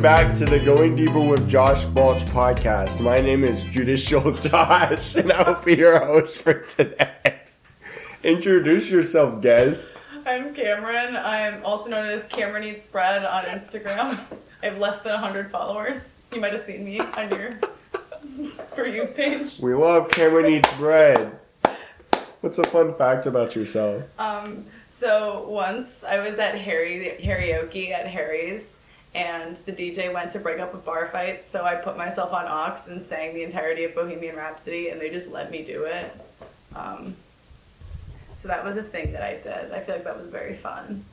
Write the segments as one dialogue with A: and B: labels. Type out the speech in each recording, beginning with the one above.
A: Welcome back to the Going Deeper with Josh Balch podcast. My name is Judicial Josh, and I'll be your host for today. Introduce yourself, guest.
B: I'm Camryn. I'm also known as Camryn Eats Bread on Instagram. I have less than 100 followers. You might have seen me on your For You page.
A: We love Camryn Eats Bread. What's a fun fact about yourself?
B: Um, so once I was at Harry karaoke at Harry's, and the DJ went to break up a bar fight, so I put myself on aux and sang the entirety of Bohemian Rhapsody, and they just let me do it. Um, so that was a thing that I did. I feel like that was very fun.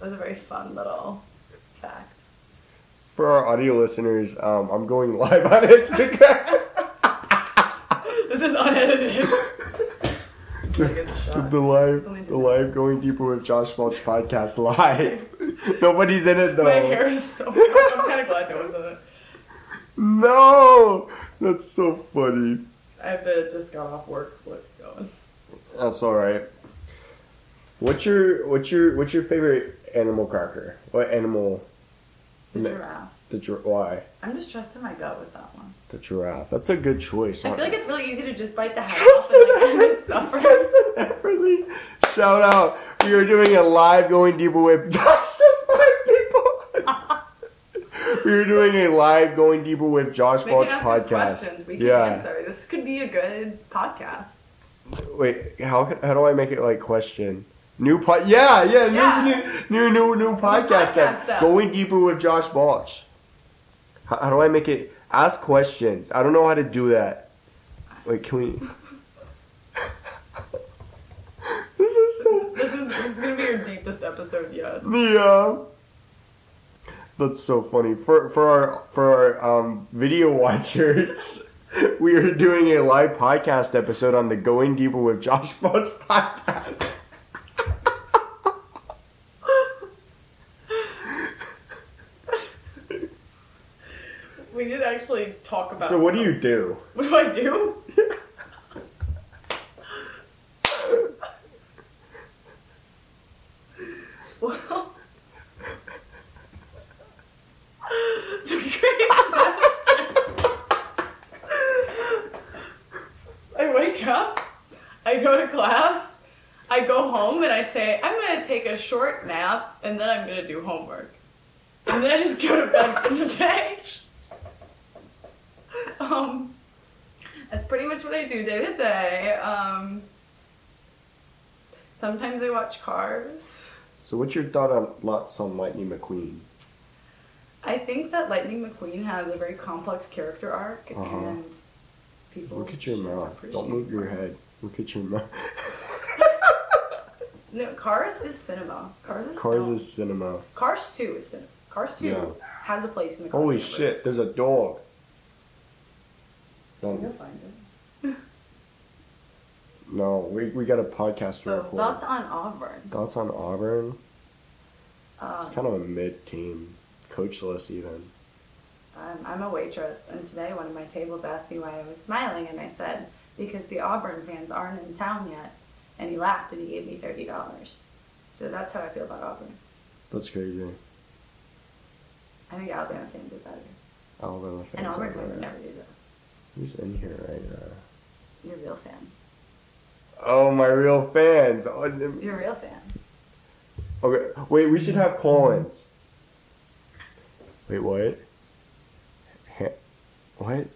B: It was a very fun little fact.
A: For our audio listeners, um, I'm going live on Instagram.
B: this is unedited.
A: The live, the live going deeper with Josh Balch podcast live. Nobody's in it though.
B: My hair is so. I'm kind of glad no one's in it.
A: No, that's so funny.
B: I have the just got off work flip going.
A: That's all right. What's your what's your what's your favorite animal cracker? What animal?
B: The giraffe.
A: The giraffe. Why?
B: I'm just trusting my gut with that one.
A: The giraffe. That's a good choice.
B: I feel like it's really easy to just bite the head off and like it.
A: Justin Everly. Shout out. We are doing a live going deeper with Josh just five people. we are doing a live going deeper with Josh Balch
B: can ask us
A: podcast.
B: questions. We can
A: yeah.
B: answer. This could be a good podcast.
A: Wait, how how do I make it like question? New pod, yeah, yeah, new,
B: Yeah.
A: new, new, new, new podcast.
B: podcast stuff.
A: Going deeper with Josh Balch. How, how do I make it? Ask questions. I don't know how to do that. Wait, can we? this is so
B: This is this is gonna be your deepest episode yet.
A: yeah. That's so funny for for our for our um, video watchers. We are doing a live podcast episode on the Going Deeper with Josh podcast.
B: We need to actually talk about.
A: So what do you do?
B: What do I do? well, it's a great question. I wake up, I go to class, I go home, and I say, I'm going to take a short nap, and then I'm going to do homework. And then I just go to bed for the day. Um, that's pretty much what I do day to day. Um, sometimes I watch Cars.
A: So what's your thought on lots on Lightning McQueen?
B: I think that Lightning McQueen has a very complex character arc,
A: Uh-huh.
B: and people
A: Look at your mouth. Don't move your head. Look at your mouth.
B: No, Cars is cinema. Cars is
A: Cars
B: film.
A: is cinema.
B: Cars Two is cinema. Cars Two
A: Yeah.
B: has a place in the Cars
A: Holy
B: universe.
A: shit! There's a dog.
B: You'll find it.
A: No, we, we got a podcast to record.
B: thoughts on Auburn.
A: Thoughts on Auburn? It's
B: Um,
A: kind of a mid team, coachless even.
B: Um, I'm a waitress, and today one of my tables asked me why I was smiling, and I said, because the Auburn fans aren't in town yet. And he laughed and he gave me $30. So that's how I feel about Auburn.
A: That's crazy.
B: I think Alabama fans are better.
A: Alabama fans.
B: And Auburn fans never do that.
A: Who's in here right now?
B: You're real fans.
A: Oh, my real fans. Oh,
B: You're real fans.
A: Okay, wait. We should have call-ins. Wait, what? What?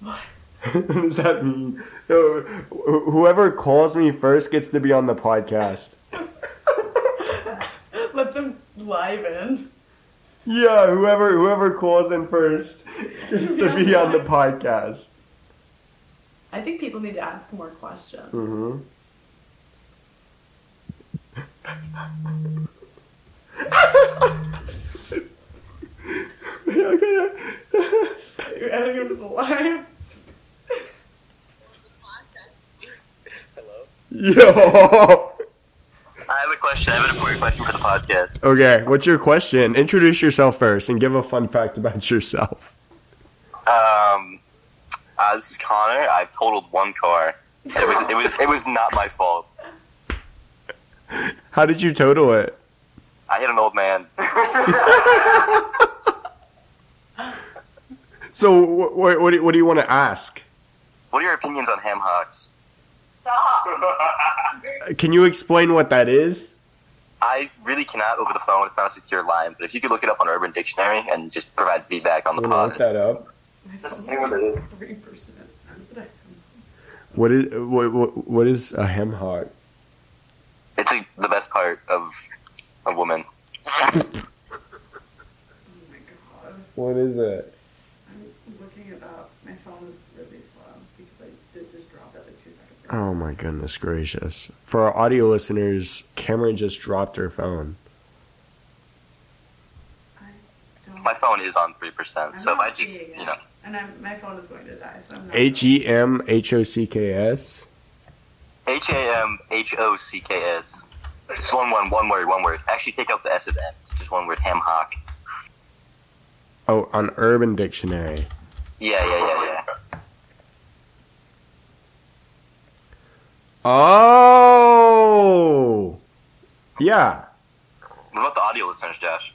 B: What?
A: what does that mean? No, whoever calls me first gets to be on the podcast.
B: Let them live in.
A: Yeah, whoever whoever calls in first gets to be on the podcast.
B: I think people need to ask more questions.
A: hmm
B: You're adding them to the live.
C: Hello.
A: Yo.
C: I have a question. I have an important question for the podcast.
A: Okay, what's your question? Introduce yourself first and give a fun fact about yourself.
C: Um, uh, this is Connor. I've totaled one car. It was it was it was not my fault.
A: How did you total it?
C: I hit an old man.
A: So what what, what, do, what do you want to ask?
C: What are your opinions on ham hocks?
B: Stop.
A: Can you explain what that is?
C: I really cannot over the phone. It's not a secure line, but if you could look it up on Urban Dictionary and just provide feedback on the
A: I'm gonna look that up.
C: Just say what it is.
B: Three percent.
A: What is what what, what is a hem hock?
C: It's like the best part of a woman.
B: Oh my god.
A: What is it?
B: I'm looking it up. My phone is really slow because I did just drop it like two seconds ago.
A: Oh my goodness gracious! For our audio listeners, Camryn just dropped her phone.
B: I don't.
C: My phone is on three percent,
B: I'm
C: so if
B: not
C: I do,
B: it.
C: you know.
B: And I'm, my phone is going to die, so I'm not.
A: H e m h o c k s.
C: H A M H O C K S. Just one one one word, one word. Actually, take out the S at the end. It's just one word. Ham hock.
A: Oh, on Urban Dictionary.
C: Yeah, yeah, yeah, yeah.
A: Oh, yeah.
C: What about the audio listeners, Josh?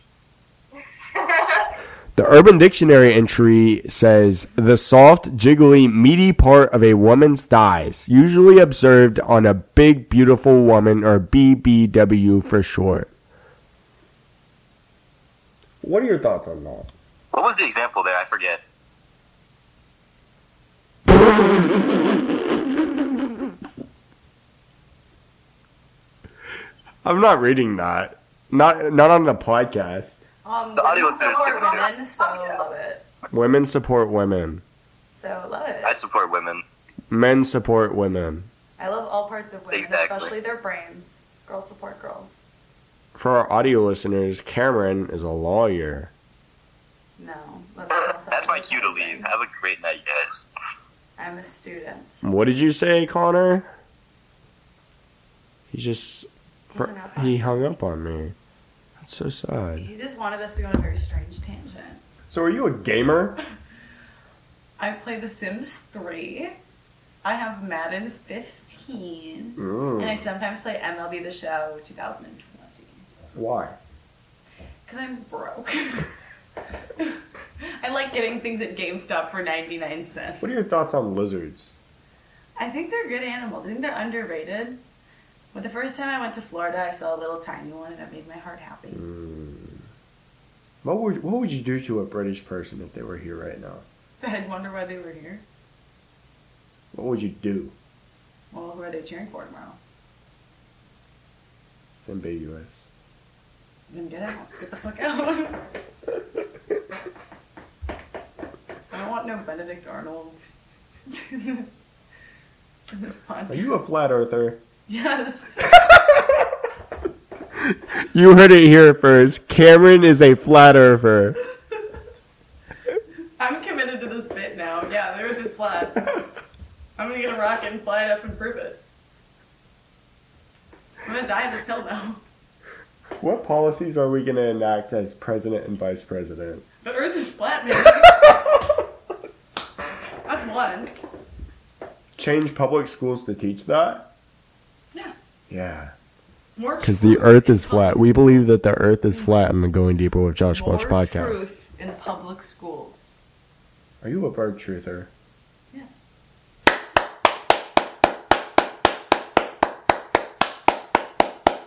A: The Urban Dictionary entry says the soft, jiggly, meaty part of a woman's thighs, usually observed on a big, beautiful woman, or BBW for short. What are your thoughts on that?
C: What was the example there? I forget.
A: I'm not reading that. Not not on the podcast.
B: Um,
C: The audio
B: women support women, so love it.
A: Women support women.
B: So love it.
C: I support women.
A: Men support women.
B: I love all parts of women,
C: Exactly.
B: especially their brains. Girls support girls.
A: For our audio listeners, Camryn is a lawyer.
B: No, that's, that's,
C: my cue to leave. Have a great night, guys.
B: I'm a student.
A: What did you say, Connor? He just
B: He hung up on me.
A: Hung up on me. That's so sad.
B: He just wanted us to go on a very strange tangent.
A: So are you a gamer?
B: I play The Sims 3. I have Madden 15.
A: Mm.
B: And I sometimes play MLB The Show 2020.
A: Why?
B: Because I'm broke. I like getting things at GameStop for 99 cents.
A: What are your thoughts on lizards?
B: I think they're good animals. I think they're underrated. But the first time I went to Florida, I saw a little tiny one, and it made my heart happy.
A: Mm. What would what would you do to a British person if they were here right now?
B: I'd wonder why they were here.
A: What would you do?
B: Well, who are they cheering for tomorrow?
A: It's ambiguous.
B: Then get out. Get the fuck out. I don't want no Benedict Arnolds in this, in this podcast.
A: Are you a flat earther?
B: Yes.
A: You heard it here first. Camryn is a flat earther.
B: I'm committed to this bit now. Yeah, there it is flat. I'm gonna get a rocket and fly it up and prove it. I'm gonna die at this hill now.
A: What policies are we to enact as president and vice president?
B: The earth is flat, man. That's one.
A: Change public schools to teach that?
B: Yeah.
A: Yeah. Because the earth is flat.
B: public
A: We believe that the earth is flat in the Going Deeper with Josh
B: More
A: Bunch podcast.
B: truth in public schools.
A: Are you a bird truther?
B: Yes.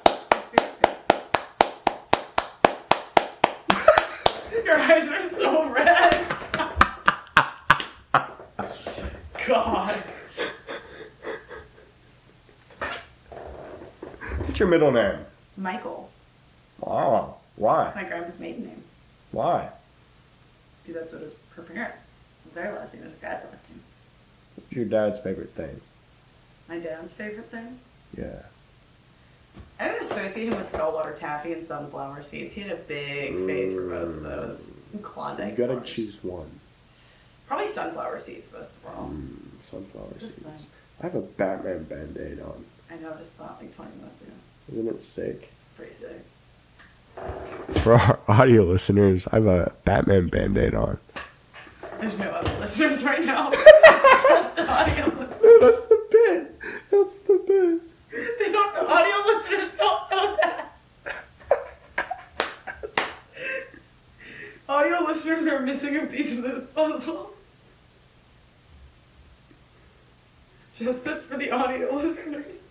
B: Conspiracy. Your eyes are so red. God.
A: What's your middle name?
B: Michael.
A: Wow.
B: That's
A: Why?
B: my grandma's maiden name.
A: Why?
B: Because that's what his, her parents. Their last name is her dad's last name.
A: What's your dad's favorite thing?
B: My dad's favorite thing?
A: Yeah.
B: I would associate him with saltwater taffy and sunflower seeds. He had a big face for both of those. And Klondike.
A: You gotta
B: bars.
A: choose one.
B: Probably sunflower seeds most of all.
A: Mm, sunflower
B: This
A: seeds.
B: thing.
A: I have a Batman band-aid on.
B: I know, I just thought like 20 minutes ago.
A: Isn't it sick?
B: Pretty sick.
A: For our audio listeners, I have a Batman band-aid on.
B: There's no other listeners right now. it's just audio listeners.
A: That's the bit. That's the bit.
B: They don't know. Audio listeners don't know that. audio listeners are missing a piece of this puzzle. Justice for the audio listeners.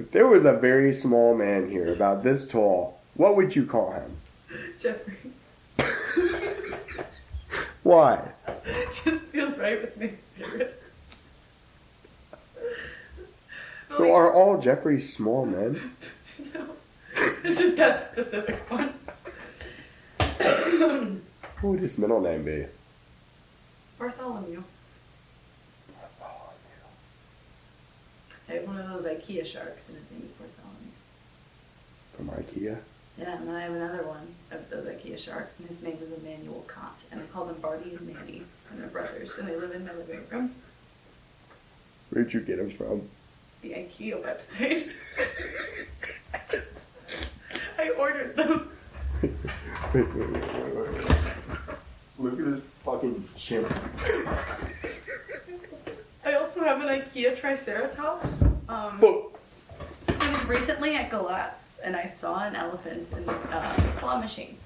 A: If there was a very small man here about this tall, what would you call him?
B: Jeffrey.
A: Why?
B: Just feels right with my spirit.
A: So are all Jeffrey's small men?
B: No. It's just that specific one.
A: What would his middle name be?
B: Bartholomew. I have one of those IKEA sharks, and his name is Bartholomew.
A: From IKEA?
B: Yeah, and then I have another one of those IKEA sharks, and his name is Immanuel Kant, and I call them Barty and Manny, and they're brothers, and they live in my living room.
A: Where'd you get them from?
B: The IKEA website. I ordered them.
A: Wait, wait, wait, wait, wait, wait. Look at this fucking chimp.
B: Also have an IKEA Triceratops. Um,
A: Look.
B: I was recently at Galatz and I saw an elephant in uh, a claw machine.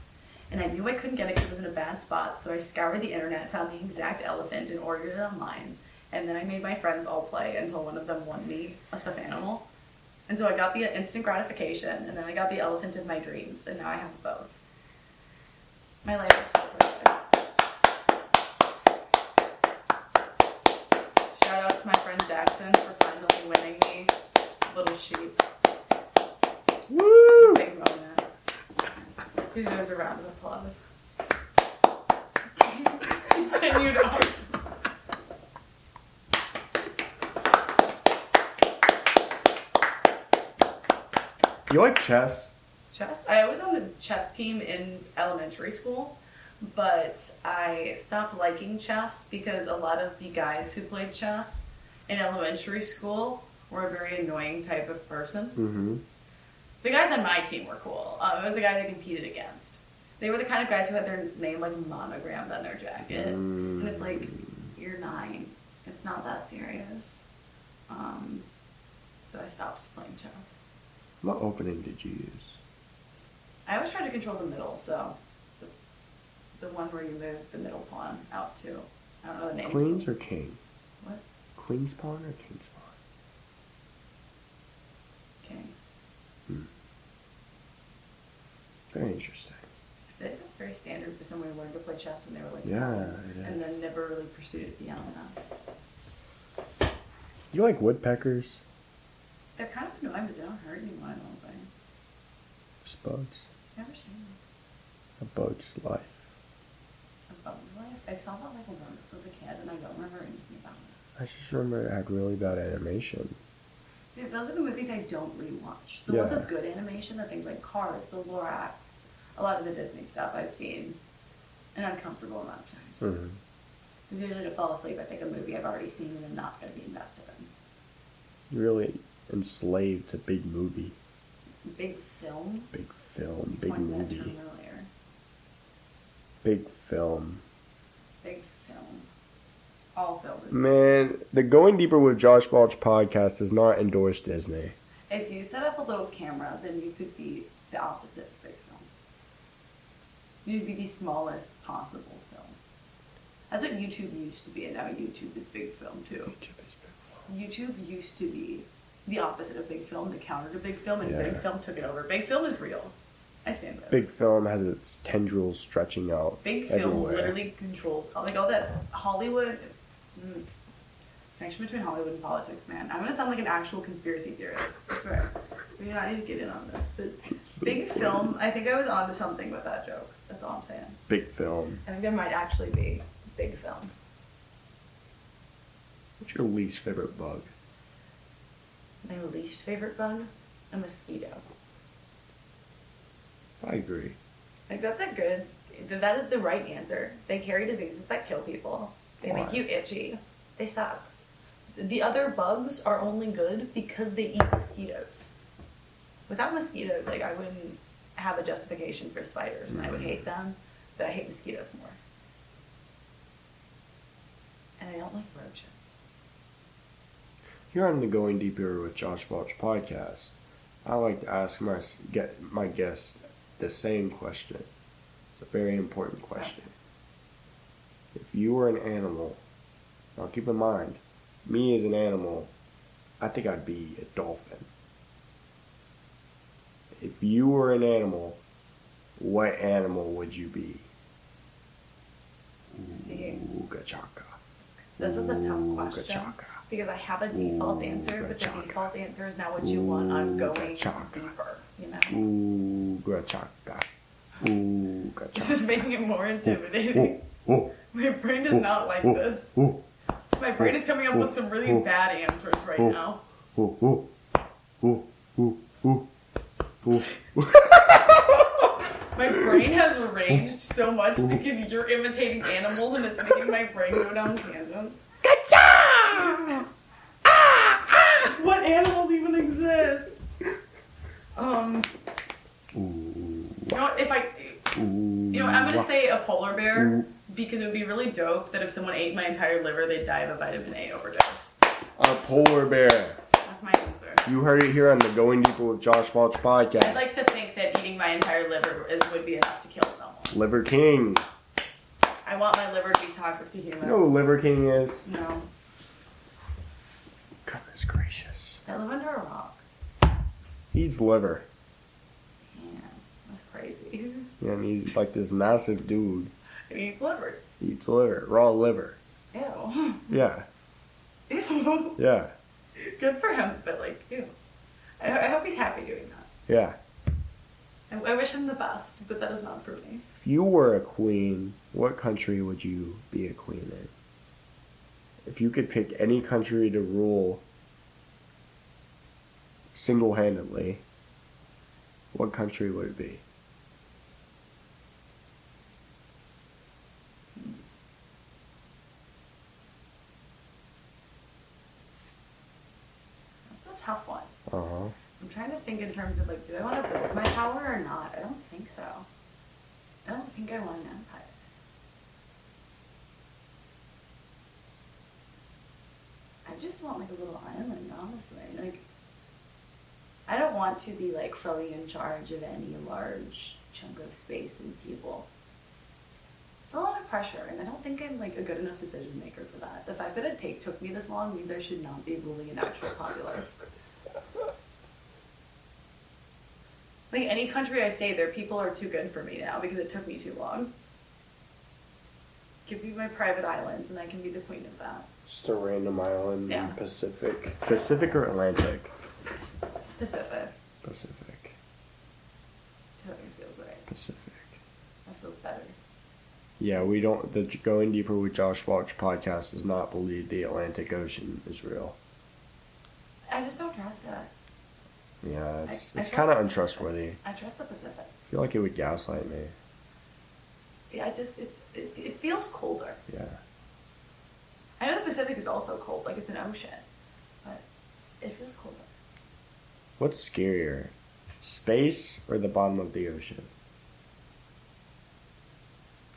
B: And I knew I couldn't get it because it was in a bad spot, so I scoured the internet, found the exact elephant, and ordered it online. And then I made my friends all play until one of them won me a stuffed animal. And so I got the instant gratification, and then I got the elephant of my dreams, and now I have both. My life is so perfect. Shout out to my friend Jackson for finally winning me Little Sheep.
A: Woo!
B: Big moment. Who deserves a round of applause? Continued on.
A: You like chess?
B: Chess. I was on the chess team in elementary school, but I stopped liking chess because a lot of the guys who played chess in elementary school were a very annoying type of person.
A: Mm-hmm.
B: The guys on my team were cool. Um, it was the guy I competed against. They were the kind of guys who had their name like monogrammed on their jacket, and it's like you're nine. It's not that serious. Um, so I stopped playing chess.
A: What opening did you use?
B: I always tried to control the middle, so the, the one where you move the middle pawn out to I don't know the name.
A: Queens or king? Queen's pawn or king's pawn?
B: Kings. Hmm.
A: Very interesting.
B: I think that's very standard for someone who learned to play chess when they were like
A: Yeah,
B: seven, and then never really pursued it beyond that.
A: You like woodpeckers?
B: They're kind of annoying, but they don't hurt anyone. I don't think.
A: Just bugs.
B: Never seen them.
A: A bug's life.
B: A Bug's Life. I saw that like once as a kid, and I don't remember anything.
A: I just remember it had really bad animation.
B: See, those are the movies I don't rewatch. The ones with good animation the things like Cars, The Lorax, a lot of the Disney stuff I've seen an uncomfortable amount of times.
A: Mm-hmm.
B: Because usually to fall asleep, I think a movie I've already seen and I'm not going to be invested in.
A: Really enslaved to big movie,
B: Big film.
A: big film,
B: You
A: big movie, big film.
B: Big film. All film is.
A: Man, the Going Deeper with Josh Balch podcast does not endorse Disney.
B: If you set up a little camera, then you could be the opposite of big film. You'd be the smallest possible film. That's what YouTube used to be, and now YouTube is big film too. YouTube used to be the opposite of big film, the counter to big film, and
A: Yeah.
B: big film took it over. Big film is real. I stand by it.
A: Big film has its tendrils stretching out
B: Big film
A: everywhere.
B: literally controls like all that Hollywood mm, connection between Hollywood and politics. Man, I'm gonna sound like an actual conspiracy theorist. I swear. We do not need to get in on this, but big film. I think I was onto something with that joke. That's all I'm saying.
A: Big film.
B: I think there might actually be big film.
A: What's your least favorite bug?
B: My least favorite bug, a mosquito.
A: I agree.
B: Like that's a good. That is the right answer. They carry diseases that kill people. They make you itchy. They suck. The other bugs are only good because they eat mosquitoes. Without mosquitoes, like I wouldn't have a justification for spiders, and I would hate them. But I hate mosquitoes more. And I don't like roaches.
A: Here on the Going Deeper with Josh Balch podcast, I like to ask my get my guest the same question: It's a very important question. If you were an animal, now keep in mind, me as an animal, I think I'd be a dolphin. If you were an animal, what animal would you be?
B: See,
A: Ooga chaka.
B: this is a tough question
A: chaka.
B: because I have a default
A: Ooh,
B: answer, but the default answer is not what you want
A: Ooh,
B: going deeper. You know,
A: Ooga chaka. Ooga
B: this is making it more intimidating.
A: Oh,
B: My brain does not like this. My brain is coming up with some really bad answers right now. My brain has ranged so much because you're imitating animals and it's making my brain go down tangents. What animals even exist? Um, you know what? If I, you know, what, I'm gonna say a polar bear because it would be really dope that if someone ate my entire liver, they'd die of a vitamin A overdose.
A: A polar bear.
B: That's my answer.
A: You heard it here on the Going Deeper with Josh Balch podcast.
B: I'd like to think that eating my entire liver is would be enough to kill someone.
A: Liver King.
B: I want my liver to be toxic to humans.
A: You know who Liver King is?
B: No,
A: Goodness gracious.
B: I live under a rock.
A: He eats liver.
B: Man, that's crazy.
A: Yeah, and he's like this massive dude.
B: He eats liver.
A: He eats liver. Raw liver.
B: Ew.
A: Yeah.
B: Ew.
A: Yeah.
B: Good for him, but like, ew. I, I hope he's happy doing that.
A: Yeah.
B: I, I wish him the best, but that is not for me.
A: If you were a queen, what country would you be a queen in? If you could pick any country to rule single handedly, what country would it be?
B: Tough one.
A: Uh huh.
B: I'm trying to think in terms of like, do I want to build my power or not? I don't think so. I don't think I want an empire. I just want like a little island, honestly. Like, I don't want to be like fully in charge of any large chunk of space and people. It's a lot of pressure, and I don't think I'm like a good enough decision maker for that. The fact that it take took me this long means I should not be ruling an actual populace. Like any country I say, their people are too good for me now because it took me too long. Give me my private islands, and I can be the queen of that.
A: Just a random island
B: Yeah.
A: Pacific. Pacific or Atlantic?
B: Pacific.
A: Pacific.
B: Pacific feels right.
A: Pacific.
B: That feels better.
A: Yeah, we don't. The Going Deeper with Josh Balch podcast does not believe the Atlantic Ocean is real.
B: I just don't trust that.
A: Yeah, it's,
B: I-
A: it's kind of untrustworthy.
B: I trust the Pacific.
A: I feel like it would gaslight me.
B: Yeah, I just it, it it feels colder.
A: Yeah.
B: I know the Pacific is also cold, like it's an ocean, but it feels colder.
A: What's scarier, space or the bottom of the ocean?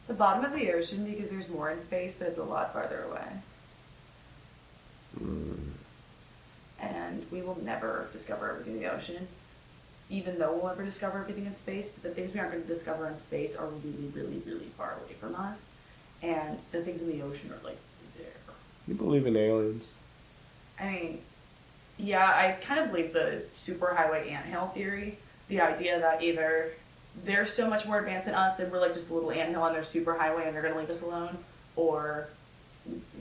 B: The bottom of the ocean because there's more in space, but it's a lot farther away,
A: Mm,
B: and we will never discover everything in the ocean. Even though we'll never discover everything in space, but the things we aren't going to discover in space are really, really, really far away from us, and the things in the ocean are like there.
A: you believe in aliens?
B: I mean, yeah, I kind of believe the superhighway anthill theory. The idea that either they're so much more advanced than us that we're like just a little anthill on their superhighway and they're going to leave us alone, or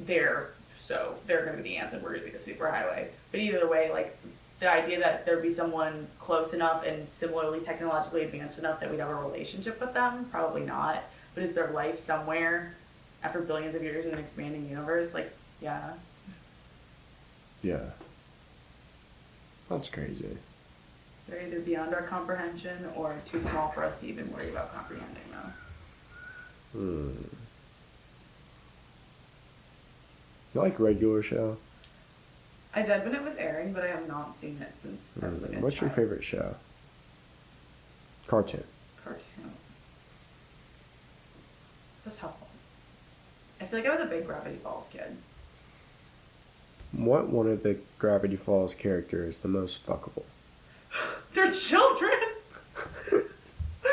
B: they're so they're going to be the ants and we're going to be the superhighway. But either way, like the idea that there'd be someone close enough and similarly technologically advanced enough that we'd have a relationship with them, probably not. But is there life somewhere after billions of years in an expanding universe? Like, yeah.
A: Yeah. That's crazy.
B: They're either beyond our comprehension or too small for us to even worry about comprehending them.
A: Hmm. You like regular show?
B: I did when it was airing, but I have not seen it since I was like a
A: Hmm. What's your favorite show? Cartoon.
B: cartoon? It's a tough one. I feel like I was a big Gravity Falls kid.
A: What one of the Gravity Falls characters is the most fuckable?
B: They're children.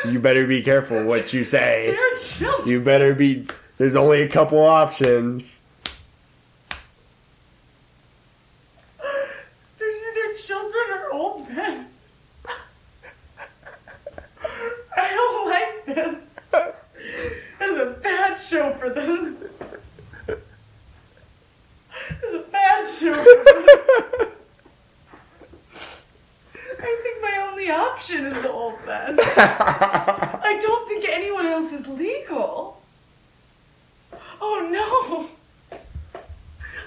A: You better be careful what you say.
B: They're children.
A: You better be. There's only a couple options.
B: There's either children or old men. I don't like this. That is a bad show for this. This is a bad show for this. I think my only option is the old men. I don't think anyone else is legal. Oh no.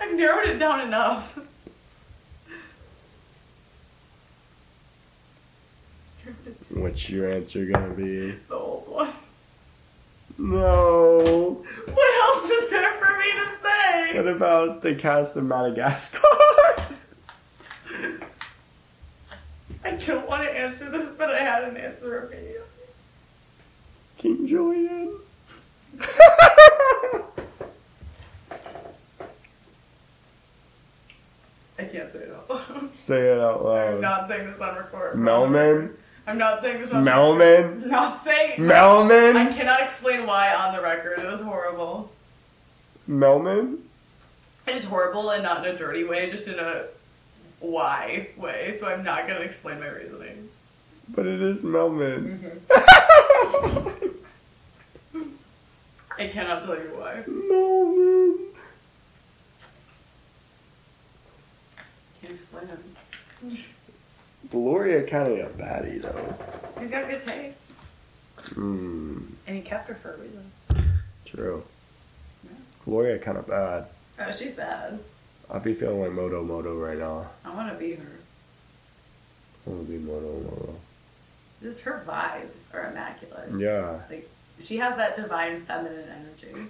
B: I've narrowed it down enough.
A: What's your answer gonna be?
B: The old one.
A: No.
B: What else is there for me to say?
A: What about the cast of Madagascar?
B: I don't want to answer this, but I had an answer immediately.
A: King Julien.
B: I can't say it out loud.
A: Say it out loud.
B: I'm not saying this on record.
A: Melman.
B: I'm not saying this on
A: Melman.
B: record. Not saying.
A: Melman.
B: I cannot explain why on the record. It was horrible.
A: Melman.
B: It is horrible and not in a dirty way, just in a why way. So I'm not gonna explain my reasoning.
A: But it is Melman. Mm-hmm.
B: I cannot tell you why.
A: Melman.
B: Can't explain it.
A: Gloria kind of a baddie though.
B: He's got good taste,
A: Hmm.
B: and he kept her for a reason.
A: True.
B: Yeah.
A: Gloria kind of bad.
B: Oh, she's bad.
A: I'd be feeling like Moto Moto right now.
B: I want to be her.
A: I want to be Moto Moto.
B: Just her vibes are immaculate.
A: Yeah.
B: Like she has that divine feminine energy.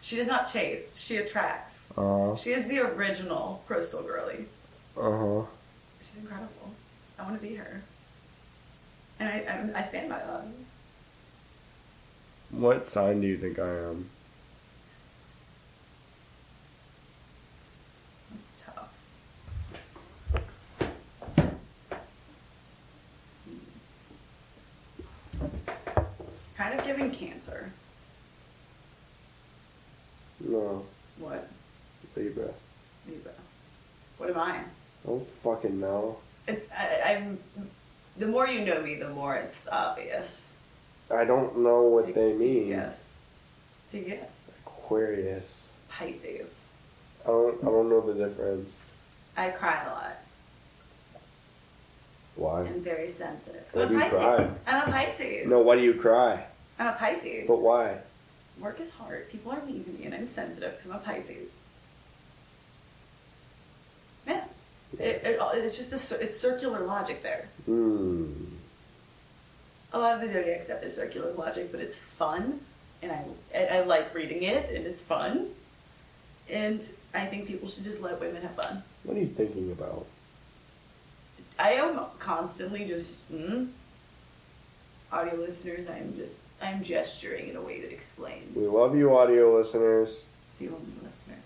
B: She does not chase; she attracts.
A: Uh huh.
B: She is the original Crystal Girly.
A: Uh huh.
B: She's incredible. I want to be her, and I, I I stand by that.
A: What sign do you think I am?
B: That's tough. Kind of giving cancer.
A: No,
B: What?
A: Libra.
B: Libra. What am I?
A: I don't fucking know.
B: I, I'm. The more you know me, the more it's obvious.
A: I don't know what they mean.
B: Yes. Take a guess.
A: Aquarius.
B: Pisces.
A: I don't. I don't know the difference.
B: I cry a lot.
A: Why?
B: I'm very sensitive.
A: Why
B: I'm a
A: you
B: Pisces.
A: cry?
B: I'm a Pisces.
A: No. Why do you cry?
B: I'm a Pisces.
A: But why?
B: Work is hard. People are mean to me, and I'm sensitive because I'm a Pisces. Yeah. It, it, it's just a, it's circular logic there.
A: Hmm.
B: A lot of the zodiac stuff is circular logic, but it's fun, and I, I I like reading it, and it's fun. And I think people should just let women have fun.
A: What are you thinking about?
B: I am constantly just mm, audio listeners. I'm just I'm gesturing in a way that explains
A: We love you, audio listeners.
B: the only listeners.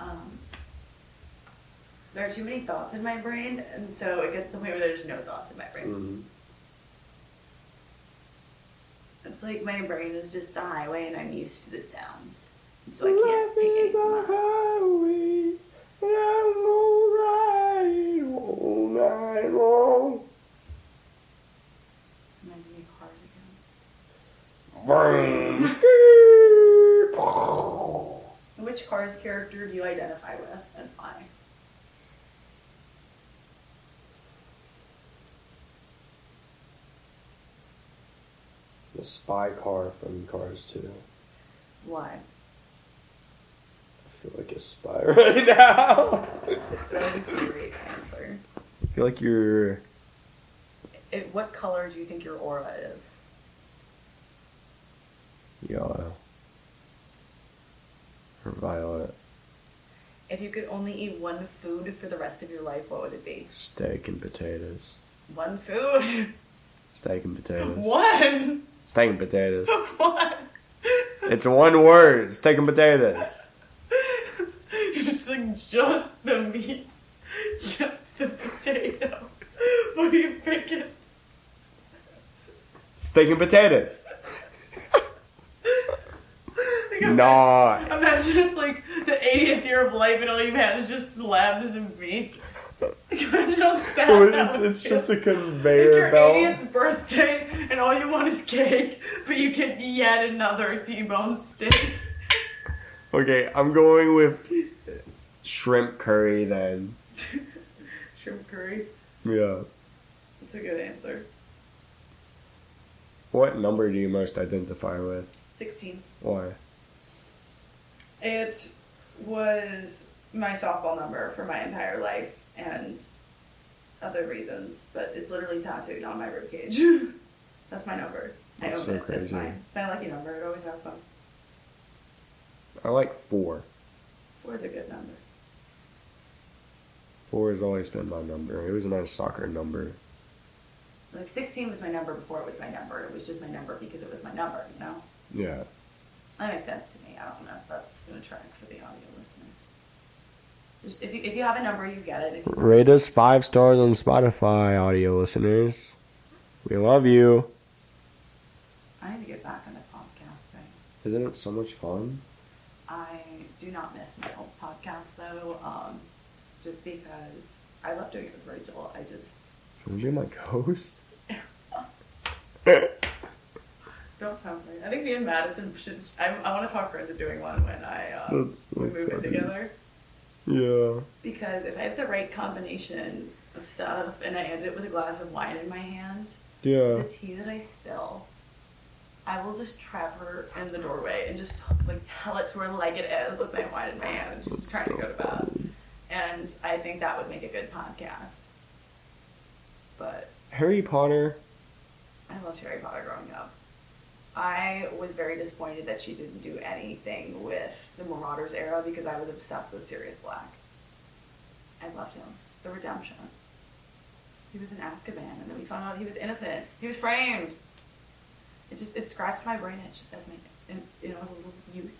B: Um, there are too many thoughts in my brain, and so it gets to the point where there's no thoughts in my brain.
A: Mm.
B: It's like my brain is just the highway, and I'm used to the sounds, and so I can't pick
A: Life is a highway, and I'm gonna all night long.
B: Am I doing cars again? Which Cars character do you identify with, and why?
A: The spy car from Cars 2.
B: Why?
A: I feel like a spy right now.
B: That would be a great answer.
A: I feel like you're
B: It, what color do you think your aura is?
A: yellow or violet.
B: If you could only eat one food for the rest of your life, what would it be?
A: Steak and potatoes.
B: One food.
A: Steak and potatoes.
B: one.
A: Steak and potatoes.
B: One.
A: It's one word. Steak and potatoes.
B: it's like just the meat, just the potato. What are you picking?
A: Steak and potatoes.
B: Like, ima-
A: Nah.
B: Imagine it's like the 80th year of life and all you've had is just slabs of meat.
A: It's, it's just a conveyor
B: your
A: belt.
B: 80th birthday and all you want is cake, but you get yet another T-bone steak.
A: Okay, I'm going with shrimp curry then.
B: Shrimp curry.
A: Yeah.
B: That's a good answer.
A: What number do you most identify with?
B: 16.
A: Why?
B: It was my softball number for my entire life and other reasons, but it's literally tattooed on my ribcage. That's my number. I
A: That's
B: own
A: so
B: it. It's
A: crazy.
B: mine. It's my lucky number. It always has fun.
A: I like four.
B: Four is a good number.
A: Four has always been my number. It was a nice soccer number.
B: Like 16 was my number before it was my number. It was just my number because it was my number, you know?
A: Yeah.
B: That makes sense to me. I don't know if that's going to track for the audio listeners. Just if you, if you have a number, you get it. If you
A: Rate us five stars on Spotify, audio listeners. We love you.
B: I need to get back on the podcast thing.
A: Isn't it so much fun?
B: I do not miss my old podcast though, um, just because I love doing it with Rachel. I just
A: Can you be my ghost?
B: don't tell me. I think me and Madison should. I, I want to talk her into doing one when I um, we move in together.
A: Yeah.
B: Because if I have the right combination of stuff and I end it with a glass of wine in my hand,
A: Yeah.
B: the tea that I spill, I will just trap her in the doorway and just like tell it to her like it is with my wine in my hand and she's just trying to go to bed. And I think that would make a good podcast. But
A: Harry Potter.
B: I loved Harry Potter growing up. I was very disappointed that she didn't do anything with the Marauders era because I was obsessed with Sirius Black. I loved him. The redemption. He was in Azkaban, and then we found out he was innocent. He was framed. It just it scratched my brain itch as my and you know as a little youth.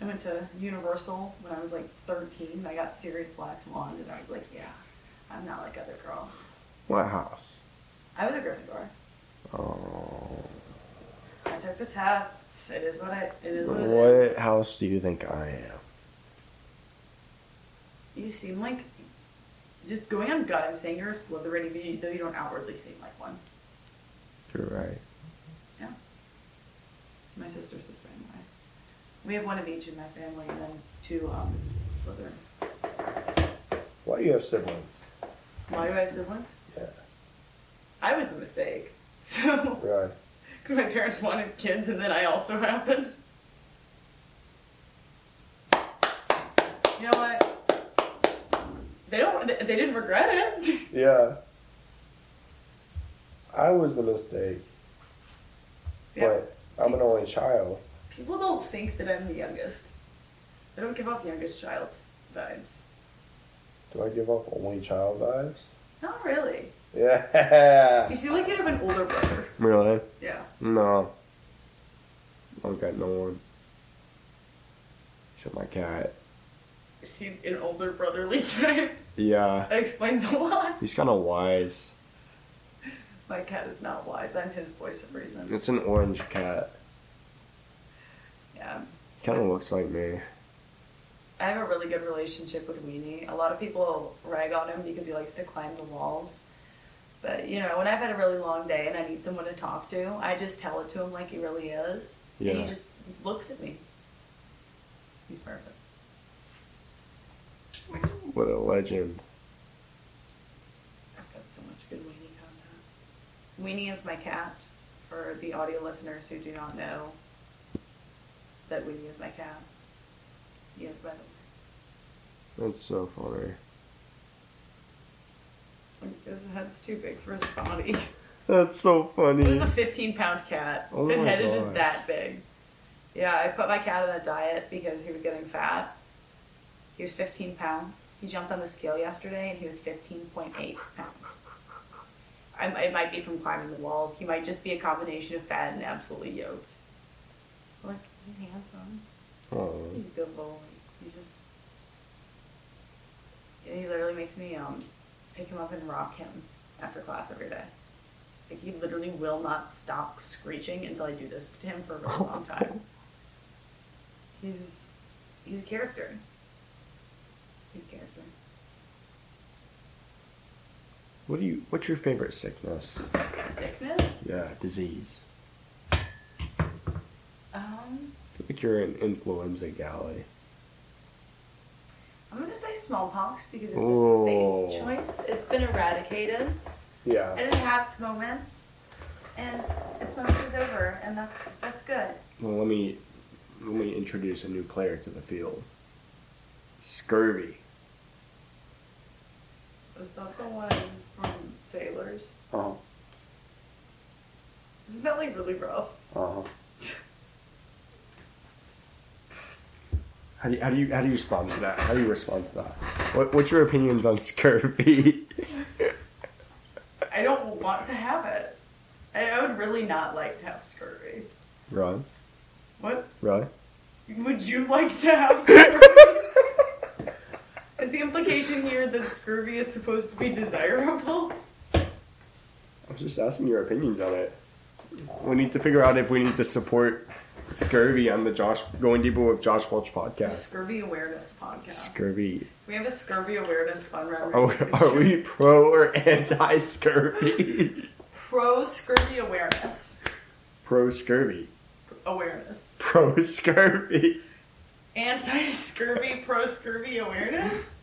B: I went to Universal when I was like 13. And I got Sirius Black's wand, and I was like, yeah, I'm not like other girls.
A: What house?
B: I was a Gryffindor.
A: Oh.
B: I took the tests. It is what I. It is what it
A: What
B: is.
A: house do you think I am?
B: You seem like just going on gut. I'm saying you're a Slytherin, even though you don't outwardly seem like one.
A: You're right.
B: Yeah. My sister's the same way. We have one of each in my family, and then two um, Slytherins.
A: Why do you have siblings?
B: Why do I have siblings?
A: Yeah.
B: I was the mistake. So,
A: Right.
B: Because my parents wanted kids, and then I also happened. You know what? They don't. They they didn't regret it.
A: Yeah. I was the mistake.
B: Yeah.
A: But I'm an only child.
B: People don't think that I'm the youngest. They don't give off youngest child vibes.
A: Do I give off only child vibes?
B: Not really.
A: Yeah.
B: You seem like you have an older brother.
A: Really?
B: Yeah.
A: No. I don't got no one. Except my cat.
B: Is he an older brotherly type?
A: Yeah.
B: That explains a lot.
A: He's kind of wise.
B: My cat is not wise. I'm his voice of reason.
A: It's an orange cat.
B: Yeah.
A: Kind of looks like me.
B: I have a really good relationship with Weenie. A lot of people rag on him because he likes to climb the walls. But, you know, when I've had a really long day and I need someone to talk to, I just tell it to him like he really is. And he just looks at me. He's perfect.
A: What a legend.
B: I've got so much good Weenie content. Weenie is my cat. For the audio listeners who do not know that Weenie is my cat. He is, by the way.
A: That's so funny.
B: His head's too big for his body.
A: That's so funny.
B: This is a 15 pound cat.
A: Oh
B: his head is just that big. Yeah, I put my cat on a diet because he was getting fat. He was 15 pounds. He jumped on the scale yesterday and he was 15.8 pounds. I, it might be from climbing the walls. He might just be a combination of fat and absolutely yoked. Look, he's handsome.
A: Oh,
B: He's a good boy. He's just. He literally makes me um pick him up and rock him after class every day. Like he literally will not stop screeching until I do this to him for a really long time. He's he's a character. He's a character.
A: What do you? What's your favorite sickness?
B: Sickness?
A: Yeah, disease.
B: Um,
A: I feel like you're an influenza galley.
B: I'm gonna say smallpox because it's a safe choice. Been eradicated.
A: Yeah.
B: And it had its moments, and its moment is over, and that's that's good.
A: Well, let me let me introduce a new player to the field. Scurvy.
B: Is that the one from Sailors?
A: Uh huh.
B: Isn't that like really rough?
A: Uh huh. How do, you, how do you how do you respond to that? How do you respond to that? What, what's your opinions on scurvy?
B: I don't want to have it. I, I would really not like to have scurvy.
A: Ron,
B: What
A: Ron.
B: would you like to have scurvy? is the implication here that scurvy is supposed to be desirable?
A: I was just asking your opinions on it. We need to figure out if we need to support scurvy on the Josh Going Deeper with Josh
B: Balch
A: podcast.
B: Scurvy Awareness Podcast.
A: Scurvy.
B: we have a scurvy awareness fund run.
A: Are, oh, are we pro or anti scurvy?
B: pro scurvy awareness?
A: pro scurvy.
B: Awareness.
A: Pro scurvy.
B: Anti scurvy, pro scurvy awareness?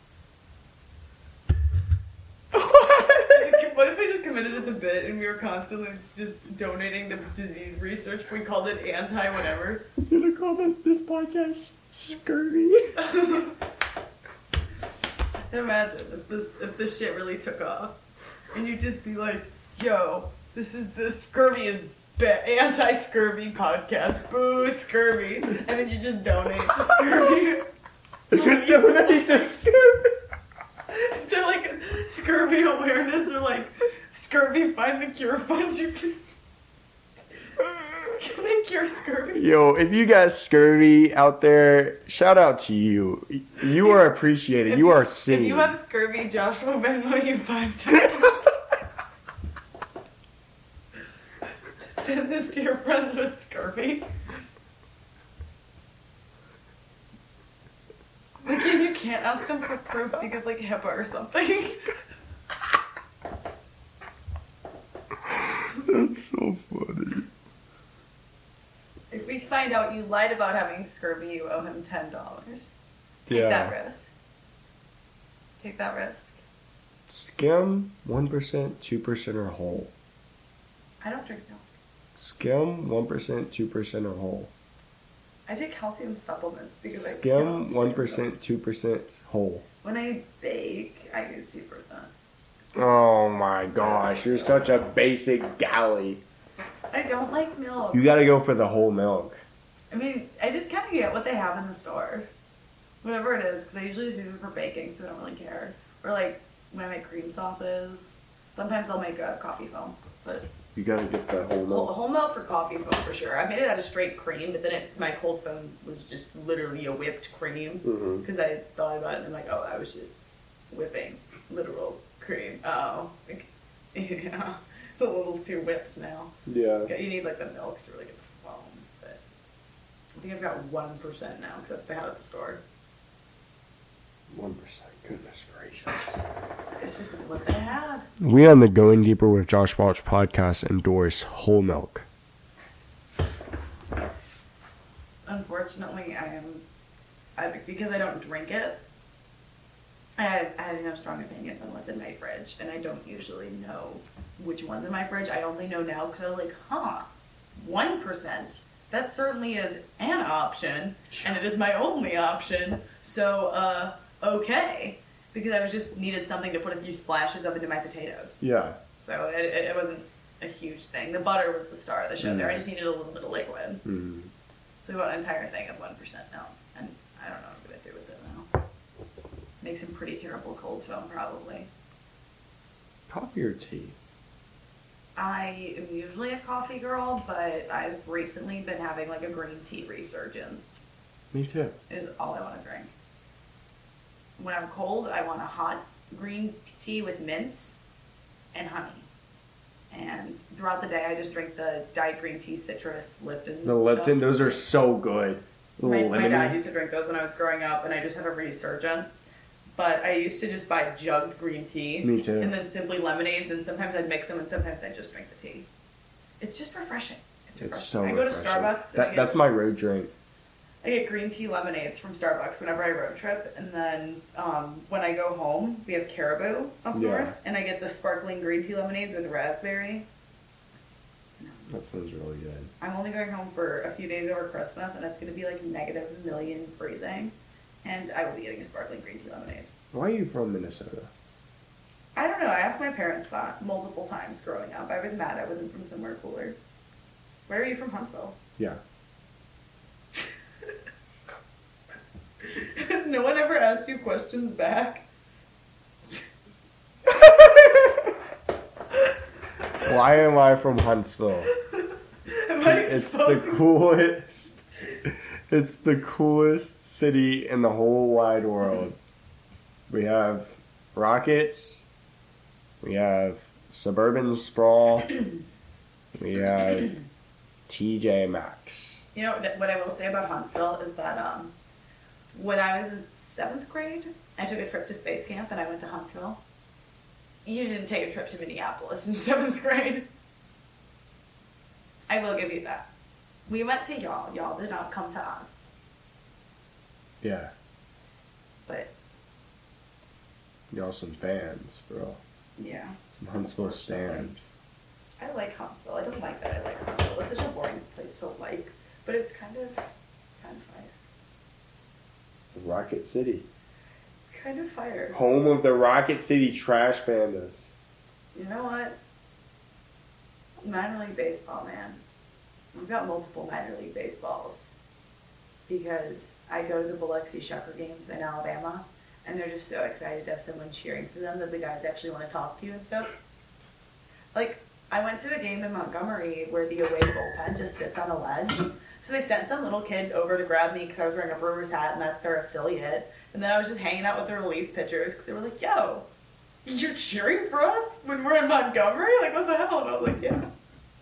B: What if we just committed to the bit and we were constantly just donating to disease research? We called it anti whatever.
A: I'm gonna call that, this podcast scurvy.
B: Imagine if this if this shit really took off, and you'd just be like, "Yo, this is the scurvy is anti scurvy podcast. Boo scurvy," and then you just donate to scurvy.
A: You donate to scurvy.
B: Is there like a scurvy awareness or like scurvy find the cure fund? You can. Can they cure scurvy?
A: Yo, if you got scurvy out there, shout out to you. You are appreciated.
B: If
A: you are seen.
B: If you have scurvy, Josh will Venmo you five times. Send this to your friends with scurvy. Like you, you can't ask them for proof because like HIPAA or something.
A: That's so funny.
B: if we find out you lied about having scurvy, you owe him ten dollars. Take that risk. Take that risk.
A: Skim, 1%, 2% or whole.
B: I don't drink milk.
A: Skim, 1%, 2% or whole.
B: I take calcium supplements because I
A: Skim,
B: can't
A: 1%, 2% whole.
B: When I bake, I use two percent.
A: Oh my gosh, you're such a basic galley.
B: I don't like milk.
A: You gotta go for the whole milk.
B: I mean, I just kind of get what they have in the store, whatever it is, because I usually just use it for baking, so I don't really care. Or like when I make cream sauces, sometimes I'll make a coffee foam, but
A: You gotta get the whole milk.
B: whole milk for coffee foam for sure. I made it out of straight cream, but then it, my cold foam was just literally a whipped cream
A: Mhm.
B: because I thought about it and I'm like, oh, I was just whipping literal cream. Oh, like, yeah, it's a little too whipped now.
A: Yeah.
B: You need like the milk to really get the foam, but I think I've got one percent now because that's they had at the store.
A: 1%. Goodness gracious.
B: It's just what they had.
A: We on the Going Deeper with Josh Balch podcast endorse whole milk.
B: Unfortunately, I am, I, because I don't drink it. I have, I have no strong opinions on what's in my fridge, and I don't usually know which one's in my fridge. I only know now because I was like, huh, one percent. That certainly is an option, and it is my only option. So, uh, okay, because I was just needed something to put a few splashes of into my potatoes.
A: Yeah.
B: So it, it, it wasn't a huge thing. The butter was the star of the show there. I
A: Mm.
B: just needed a little bit of liquid.
A: Mm.
B: So we bought an entire thing of 1% milk. And I don't know what I'm going to do with it now. Make some pretty terrible cold foam, probably.
A: Coffee or tea?
B: I am usually a coffee girl, but I've recently been having like a green tea resurgence.
A: Me too.
B: Is all I want to drink. When I'm cold, I want a hot green tea with mint and honey. And throughout the day, I just drink the diet green tea, citrus, Lipton.
A: The Lipton,
B: stuff.
A: those are so good.
B: My,
A: Little
B: my dad used to drink those when I was growing up, and I just had a resurgence. But I used to just buy jugged green tea.
A: Me too.
B: And then simply lemonade. Then sometimes I'd mix them, and sometimes I'd just drink the tea. It's just refreshing. It's,
A: It's
B: refreshing.
A: so
B: I go to. Starbucks.
A: That,
B: get,
A: that's my road drink.
B: I get green tea lemonades from Starbucks whenever I road trip, and then um, when I go home, we have Caribou up
A: Yeah.
B: north, and I get the sparkling green tea lemonades with raspberry.
A: That sounds really good.
B: I'm only going home for a few days over Christmas, and it's going to be like million freezing, and I will be getting a sparkling green tea lemonade.
A: Why are you from Minnesota?
B: I don't know. I asked my parents that multiple times growing up. I was mad I wasn't from somewhere cooler. Where are you from, Huntsville?
A: Yeah.
B: no one ever asked you questions back.
A: Why am I from Huntsville?
B: Am I
A: It's the coolest. It's the coolest city in the whole wide world. We have rockets. We have suburban sprawl. We have TJ Maxx.
B: You know what I will say about Huntsville is that um, when I was in seventh grade, I took a trip to space camp and I went to Huntsville. You didn't take a trip to Minneapolis in seventh grade. I will give you that. We went to y'all. Y'all did not come to us.
A: Yeah,
B: But
A: y'all some fans, bro.
B: yeah,
A: Some Huntsville stands.
B: I like Huntsville. I don't like that. I like Huntsville. It's such a boring place to like, but it's kind of, it's kind of fire.
A: It's the Rocket City.
B: It's kind of fire.
A: Home of the Rocket City Trash Pandas.
B: You know what? Minor league baseball, man. We've got multiple minor league baseballs because I go to the Biloxi Shucker games in Alabama, and they're just so excited to have someone cheering for them that the guys actually want to talk to you and stuff. Like I went to a game in Montgomery where the away bullpen just sits on a ledge. So they sent some little kid over to grab me because I was wearing a Brewers hat and that's their affiliate. And then I was just hanging out with the relief pitchers because they were like, "Yo, you're cheering for us when we're in Montgomery? Like, what the hell? And I was like, yeah.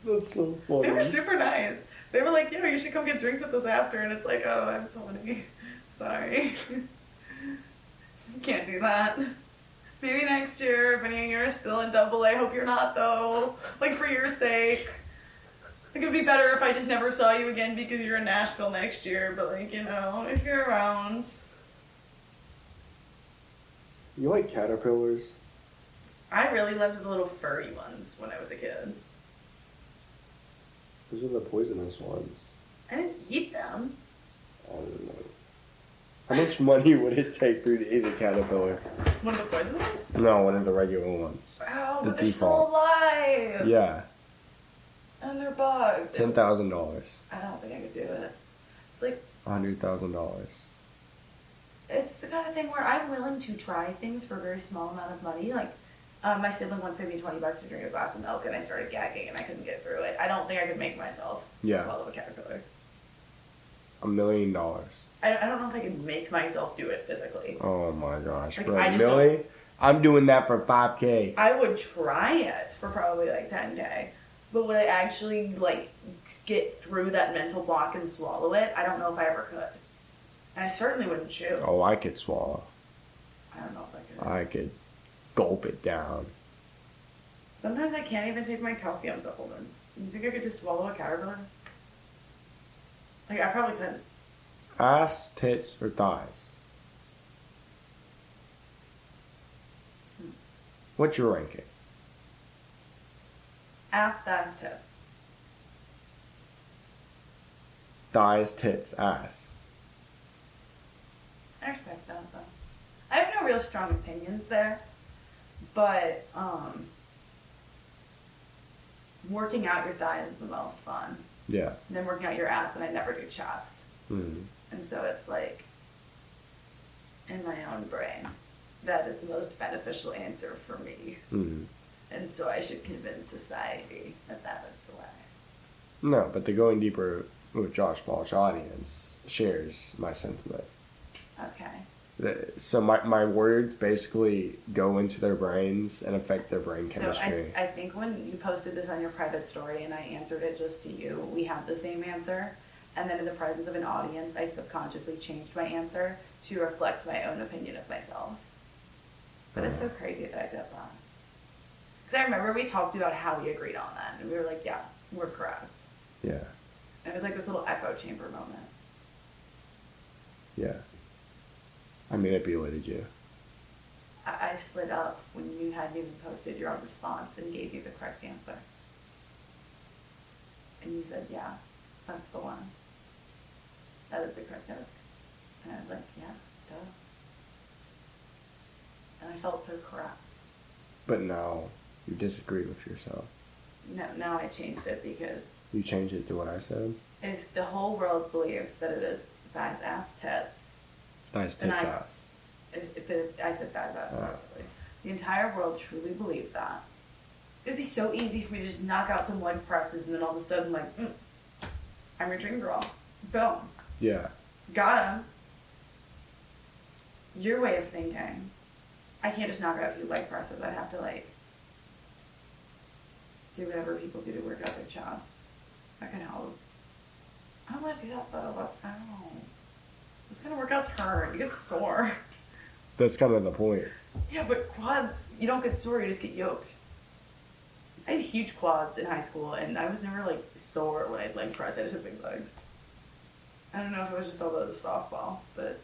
A: That's so funny.
B: They were super nice. They were like, yo, you should come get drinks with us after. And it's like, oh, I'm sorry. Sorry. Can't do that. Maybe next year, if any of you are still in double A, hope you're not though. Like, for your sake. Like, it'd be better if I just never saw you again because you're in Nashville next year. But, like, you know, if you're around.
A: You like caterpillars?
B: I really loved the little furry ones when I was a kid.
A: Those are the poisonous ones.
B: I didn't eat them.
A: I don't know. How much money would it take for you to eat a caterpillar?
B: One of the poison ones?
A: No, one of the regular ones.
B: Oh,
A: The
B: but they're still
A: default.
B: alive.
A: Yeah,
B: And they're bugs.
A: ten thousand dollars,
B: I don't think I could do it. It's like
A: hundred thousand dollars.
B: it's the kind of thing where I'm willing to try things for a very small amount of money. Like um, my sibling once paid me twenty bucks to drink a glass of milk, and I started gagging, and I couldn't get through it. I don't think I could make myself
A: Yeah.
B: swallow a caterpillar.
A: A million dollars.
B: I, I don't know if I could make myself do it physically.
A: Oh my gosh,
B: Like,
A: bro!
B: I just
A: Millie, I'm doing that for five k.
B: I would try it for probably like ten k, but would I actually like get through that mental block and swallow it? I don't know if I ever could. And I certainly wouldn't chew.
A: Oh, I could swallow.
B: I don't know if I could.
A: I could gulp it down.
B: Sometimes I can't even take my calcium supplements. You think I could just swallow a caterpillar? Like I probably couldn't.
A: Ass, tits, or thighs? Hmm. What's your ranking?
B: Ass, thighs, tits.
A: Thighs, tits, ass.
B: I respect that though. I have no real strong opinions there, but um, working out your thighs is the most fun.
A: Yeah.
B: And then working out your ass, and I never do chest,
A: Mm.
B: and so it's like in my own brain, that is the most beneficial answer for me,
A: Mm.
B: And so I should convince society that that was the way.
A: No, but the going deeper with Josh Balch audience shares my sentiment.
B: Okay.
A: So my, my words basically go into their brains and affect their brain
B: So
A: chemistry.
B: I, I think when you posted this on your private story and I answered it just to you, we had the same answer. And then in the presence of an audience, I subconsciously changed my answer to reflect my own opinion of myself. But it's uh-huh. so crazy that I did that. Because I remember we talked about how we agreed on that, and we were like, yeah, we're correct.
A: yeah,
B: And it was like this little echo chamber moment.
A: yeah. I manipulated you.
B: I, I slid up when you hadn't even posted your own response and gave you the correct answer. And you said, yeah, that's the one. That is the correct oak. And I was like, yeah, duh. And I felt so correct.
A: But now you disagree with yourself.
B: No, now I changed it because
A: You changed it to what I said.
B: if the whole world believes that it is thighs, ass, tits,
A: Nice tits
B: I-
A: ass.
B: if, if it, I said thighs, ass,
A: Ah.
B: tits, really. the entire world truly believed that, it'd be so easy for me to just knock out some leg presses and then all of a sudden, like, mm, I'm your dream girl. Boom.
A: Yeah.
B: Got him. Your way of thinking. I can't just knock out a few leg presses. I'd have to, like, do whatever people do to work out their chest. That can help. I don't want to do that though. That's, I don't know. Those kind of workouts hurt. You get sore.
A: That's kind of the point.
B: Yeah, but quads, you don't get sore, you just get yoked. I had huge quads in high school, and I was never like sore when I'd leg press. I just had big legs. I don't know if it was just all the softball, but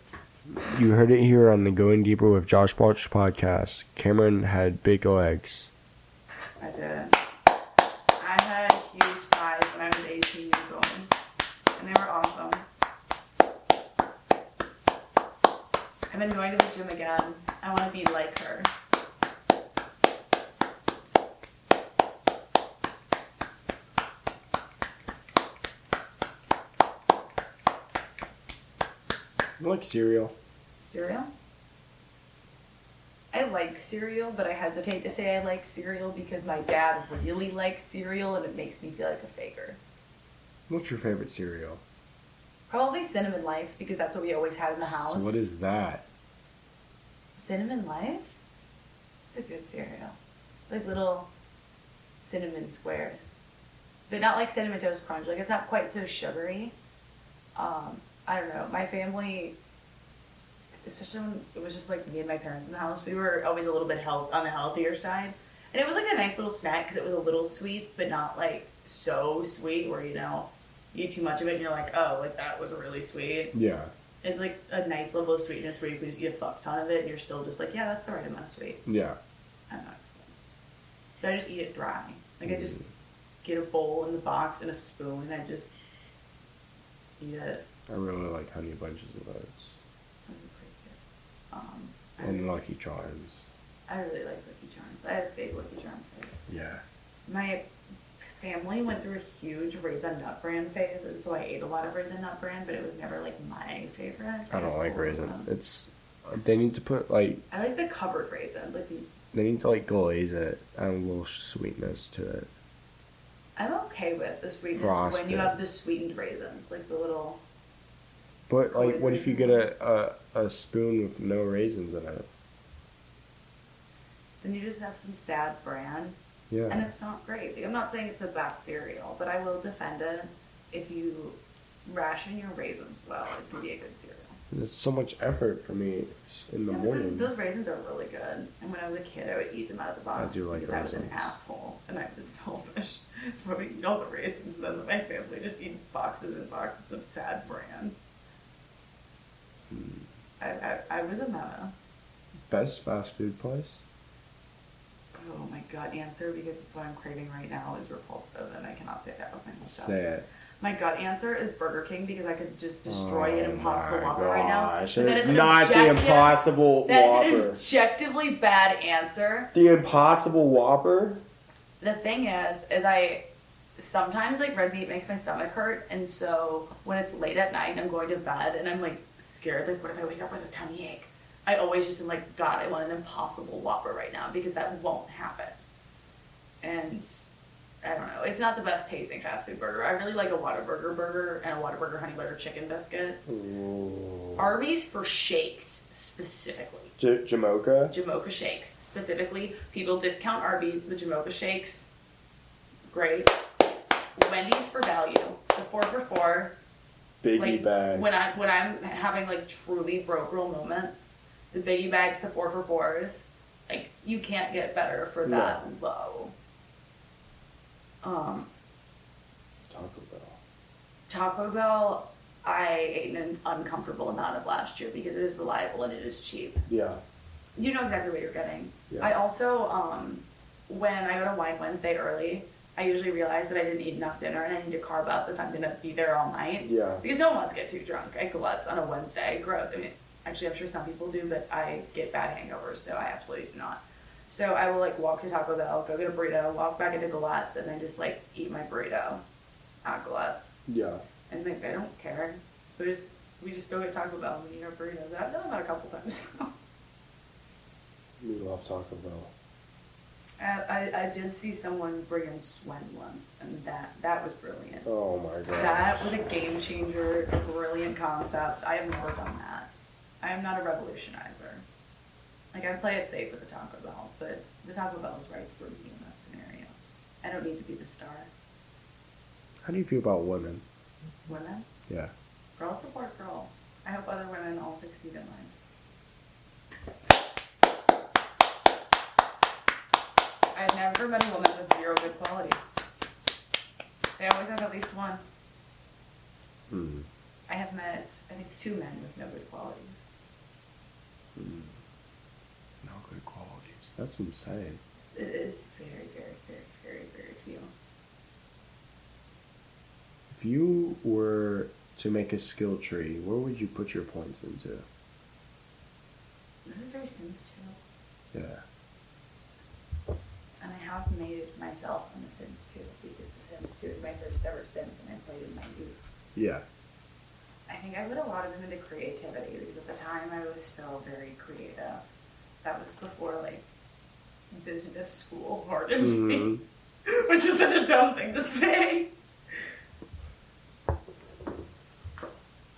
A: You heard it here on the Going Deeper with Josh Balch podcast. Camryn had big legs.
B: I did. I had huge thighs when I was 18 years old, and they were awesome. I've been going to the gym again. I want to be like her.
A: I like cereal?
B: Cereal? I like cereal, but I hesitate to say I like cereal because my dad really likes cereal and it makes me feel like a faker.
A: What's your favorite cereal?
B: Probably Cinnamon Life because that's what we always had in the
A: So
B: house.
A: what is that?
B: Cinnamon Life? It's a good cereal. It's like little cinnamon squares. But not like Cinnamon Toast Crunch. Like it's not quite so sugary. Um, I don't know. My family, especially when it was just like me and my parents in the house, we were always a little bit health on the healthier side. And it was like a nice little snack because it was a little sweet, but not like so sweet where, you know, you eat too much of it and you're like, oh, like that was really sweet
A: Yeah.
B: It's like a nice level of sweetness where you can just eat a fuck ton of it and you're still just like, yeah, that's the right amount of sweet.
A: Yeah.
B: I don't know. It's fun. But I just eat it dry. Like I just
A: Mm.
B: get a bowl in the box and a spoon and I just eat it.
A: I really like honey bunches of oats.
B: Those are pretty good. Um, I,
A: And Lucky Charms.
B: I really like Lucky Charms. I have a big Lucky Charm phase.
A: Yeah.
B: My family went through a huge raisin nut brand phase, and so I ate a lot of raisin nut brand, but it was never like my favorite.
A: I don't like raisin.
B: them.
A: It's they need to put like
B: I like the covered raisins, like the
A: they need to like glaze it, add a little sweetness to it.
B: I'm okay with the sweetness when you have the sweetened raisins, like the little.
A: But like, what if you get a, a a spoon with no raisins in it?
B: Then you just have some sad bran, and it's not great. Like, I'm not saying it's the best cereal, but I will defend it if you ration your raisins well. It can be a good cereal.
A: It's so much effort for me in the
B: Yeah,
A: morning.
B: Those raisins are really good. And when I was a kid, I would eat them out of the box
A: do like
B: because I was an asshole and I was selfish. So I would eat all the raisins, and then my family just eat boxes and boxes of sad bran.
A: Hmm.
B: I, I, I was a menace.
A: Best fast food place?
B: Oh my gut answer because it's what I'm craving right now is repulsive and I cannot say that with my mouth.
A: Say it.
B: My gut answer is Burger King because I could just destroy oh an
A: Oh
B: Impossible
A: my
B: Whopper right now.
A: gosh,
B: But that is an
A: not the Impossible
B: That is
A: Whopper.
B: an objectively bad answer.
A: The Impossible Whopper?
B: The thing is, is I sometimes like red meat makes my stomach hurt, and so when it's late at night and I'm going to bed and I'm like scared, like what if I wake up with a tummy ache? I always just am like, God, I want an Impossible Whopper right now because that won't happen. And I don't know. It's not the best tasting fast food burger. I really like a Whataburger burger and a Whataburger honey butter chicken biscuit.
A: Ooh.
B: Arby's for shakes specifically.
A: J- Jamocha.
B: Jamocha shakes specifically. People discount Arby's. The Jamocha shakes, great. Wendy's for value. The four for four.
A: Biggie
B: like
A: bag.
B: when I when I'm having like truly broke girl moments, the biggie bags, the four for fours, like you can't get better for that low. Um,
A: Taco Bell.
B: Taco Bell, I ate an uncomfortable amount of last year because it is reliable and it is cheap.
A: Yeah.
B: You know exactly what you're getting.
A: Yeah.
B: I also, um, when I go to Wine Wednesday early, I usually realize that I didn't eat enough dinner and I need to carb up if I'm gonna be there all night.
A: Yeah.
B: Because no one wants to get too drunk at Gluts on a Wednesday. Gross. I mean, actually, I'm sure some people do, but I get bad hangovers, so I absolutely do not. So I will like walk to Taco Bell, go get a burrito, walk back into Galatz, and then just like eat my burrito at Galatz.
A: Yeah.
B: And like I don't care. We just we just go get Taco Bell and we eat our burritos. I've done that a couple times. Now.
A: We love Taco Bell.
B: I, I, I did see someone bring in Swen once, and that that was brilliant.
A: Oh my god.
B: That was a game changer, a brilliant concept. I have never done that. I am not a revolutionizer. Like I play it safe with the Taco Bell, but the Taco Bell is right for me in that scenario. I don't need to be the star.
A: How do you feel about women?
B: Women,
A: Yeah.
B: girls support girls. I hope other women all succeed in life. I've never met a woman with zero good qualities. They always have at least one.
A: Hmm.
B: I have met, I think, two men with no good qualities. Mm.
A: No good qualities. That's insane.
B: It's very, very, very, very, very few.
A: If you were to make a skill tree, where would you put your points into?
B: This is very Sims 2.
A: Yeah.
B: And I have made it myself on The Sims 2 because The Sims 2 is my first ever Sims and I played in my youth.
A: Yeah.
B: I think I put a lot of them into creativity because at the time I was still very creative. That was before like business school hardened me,
A: Mhm.
B: which is such a dumb thing to say.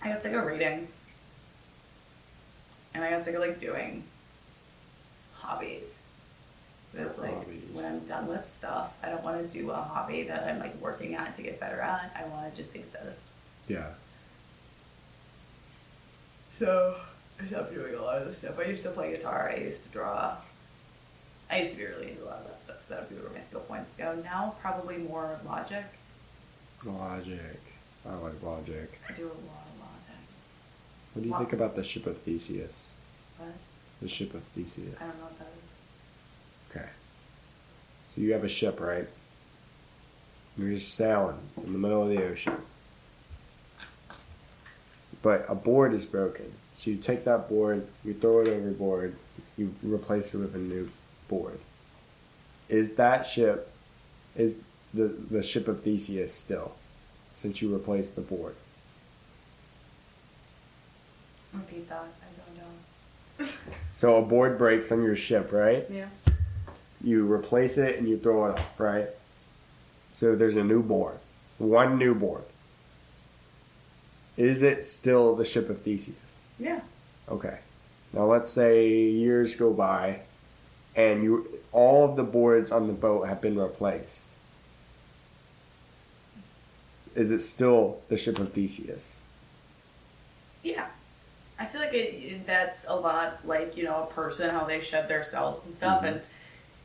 B: I got sick of reading, and I got sick of like doing hobbies. But it's like
A: Hobbies.
B: when I'm done with stuff, I don't want to do a hobby that I'm like working at to get better at. I want to just exist.
A: Yeah.
B: So I stopped doing a lot of this stuff. I used to play guitar. I used to draw. I used to be really into a lot of that stuff. So that would be where my skill points go. Now probably more logic.
A: Logic. I like logic.
B: I do a lot of logic.
A: What do you
B: Lo-
A: think about the ship of Theseus?
B: But
A: The ship of Theseus.
B: I don't know what that is.
A: Okay. So you have a ship, right? You're just sailing in the middle of the ocean. But a board is broken. So you take that board, you throw it overboard, you replace it with a new board. Is that ship is the the ship of Theseus still? Since you replaced the board.
B: Repeat that. I zoned out.
A: So a board breaks on your ship, right?
B: Yeah.
A: you replace it and you throw it off, right? So there's a new board, one new board. Is it still the ship of Theseus?
B: Yeah.
A: Okay. Now let's say years go by, and you all of the boards on the boat have been replaced. Is it still the ship of Theseus?
B: Yeah. I feel like it, that's a lot like, you know, a person, how they shed their cells and stuff. Mm-hmm. And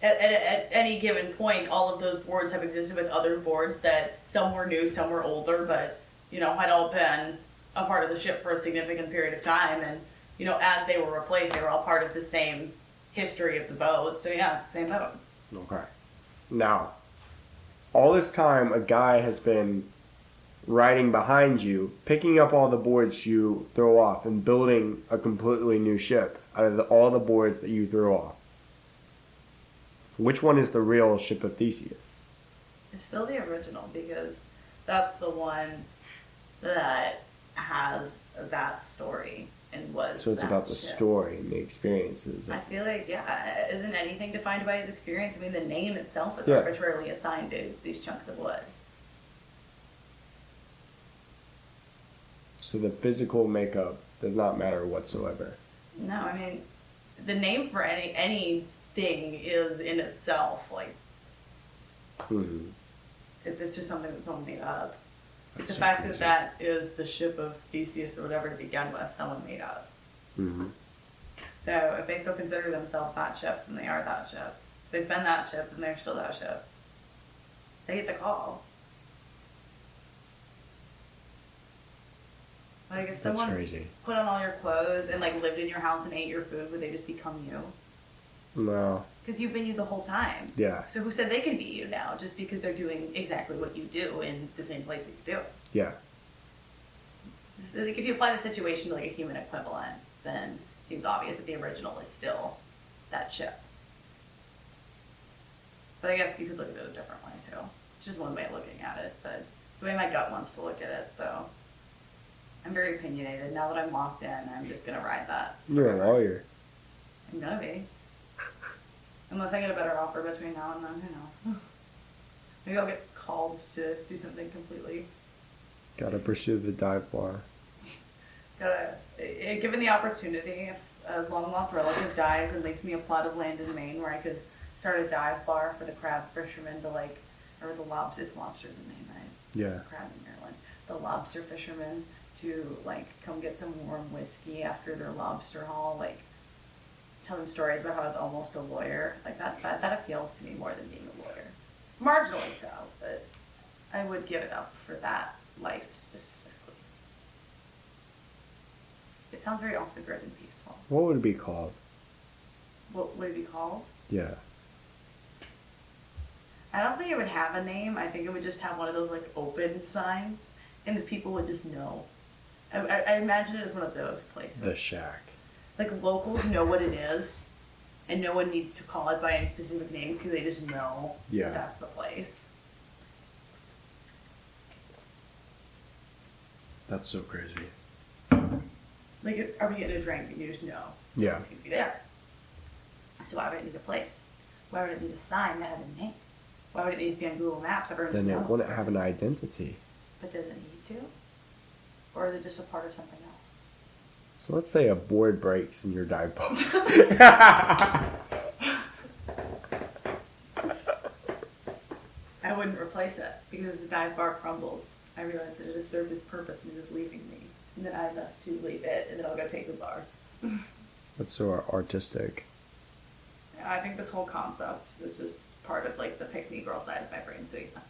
B: at, at, at any given point, all of those boards have existed with other boards that some were new, some were older, but, you know, had all been a part of the ship for a significant period of time. And, you know, as they were replaced, they were all part of the same history of the boat. So, yeah, it's the same boat.
A: Okay. Now, all this time, a guy has been riding behind you, picking up all the boards you throw off, and building a completely new ship out of the, all the boards that you threw off. Which one is the real ship of Theseus?
B: It's still the original because that's the one that has that story and was.
A: So it's about the
B: ship.
A: story and the experiences.
B: I feel like yeah, isn't anything defined by his experience? I mean, the name itself is
A: Yeah.
B: arbitrarily assigned to these chunks of wood.
A: So the physical makeup does not matter whatsoever.
B: No, I mean, the name for any anything is in itself like
A: hmm
B: it, it's just something that someone made up.
A: That's
B: the
A: so
B: fact
A: crazy.
B: that that is the ship of Theseus or whatever to begin with, someone made up.
A: hmm
B: So if they still consider themselves that ship, then they are that ship. If they've been that ship, then they're still that ship. They get the call. Like if someone put on all your clothes and like lived in your house and ate your food, would they just become you?
A: No.
B: Because you've been you the whole time.
A: Yeah.
B: So who said they can be you now just because they're doing exactly what you do in the same place that you do?
A: Yeah.
B: So, like, if you apply the situation to like a human equivalent, then it seems obvious that the original is still that chip. But I guess you could look at it a different way too. It's just one way of looking at it, but it's the way my gut wants to look at it. So I'm very opinionated. Now that I'm locked in, I'm just gonna ride that.
A: You're a lawyer.
B: I'm gonna be. Unless I get a better offer between now and then, who knows? Maybe I'll get called to do something completely
A: Gotta pursue the dive bar.
B: Gotta, i- given the opportunity, if a long lost relative dies and leaves me a plot of land in Maine where I could start a dive bar for the crab fishermen to like, or the lobster, it's lobsters in Maine, right?
A: Yeah.
B: Crab in Maryland. The lobster fishermen to like come get some warm whiskey after their lobster haul, like tell them stories about how I was almost a lawyer. Like that, that, that appeals to me more than being a lawyer. Marginally so, but I would give it up for that life specifically. It sounds very off the grid and peaceful.
A: What would it be called?
B: What would it be called?
A: Yeah.
B: I don't think it would have a name. I think it would just have one of those like open signs, and the people would just know. I, I, I imagine it as one of those places.
A: The shack.
B: Like locals know what it is, and no one needs to call it by any specific name because they just know
A: Yeah.
B: that that's the place.
A: That's so crazy.
B: Like, are we getting a drink and you just know
A: Yeah.
B: it's gonna be there? So why would it need a place? Why would it need a sign that had a name? Why would it need to be on Google Maps? Everyone
A: Then it wouldn't have an identity.
B: But does it need to? Or is it just a part of something else?
A: So let's say a board breaks in your dive bar.
B: I wouldn't replace it because as the dive bar crumbles, I realize that it has served its purpose and it is leaving me. And then I must to leave it and then I'll go take the bar.
A: That's so artistic.
B: I think this whole concept is just part of like the pick me girl side of my brain, so yeah.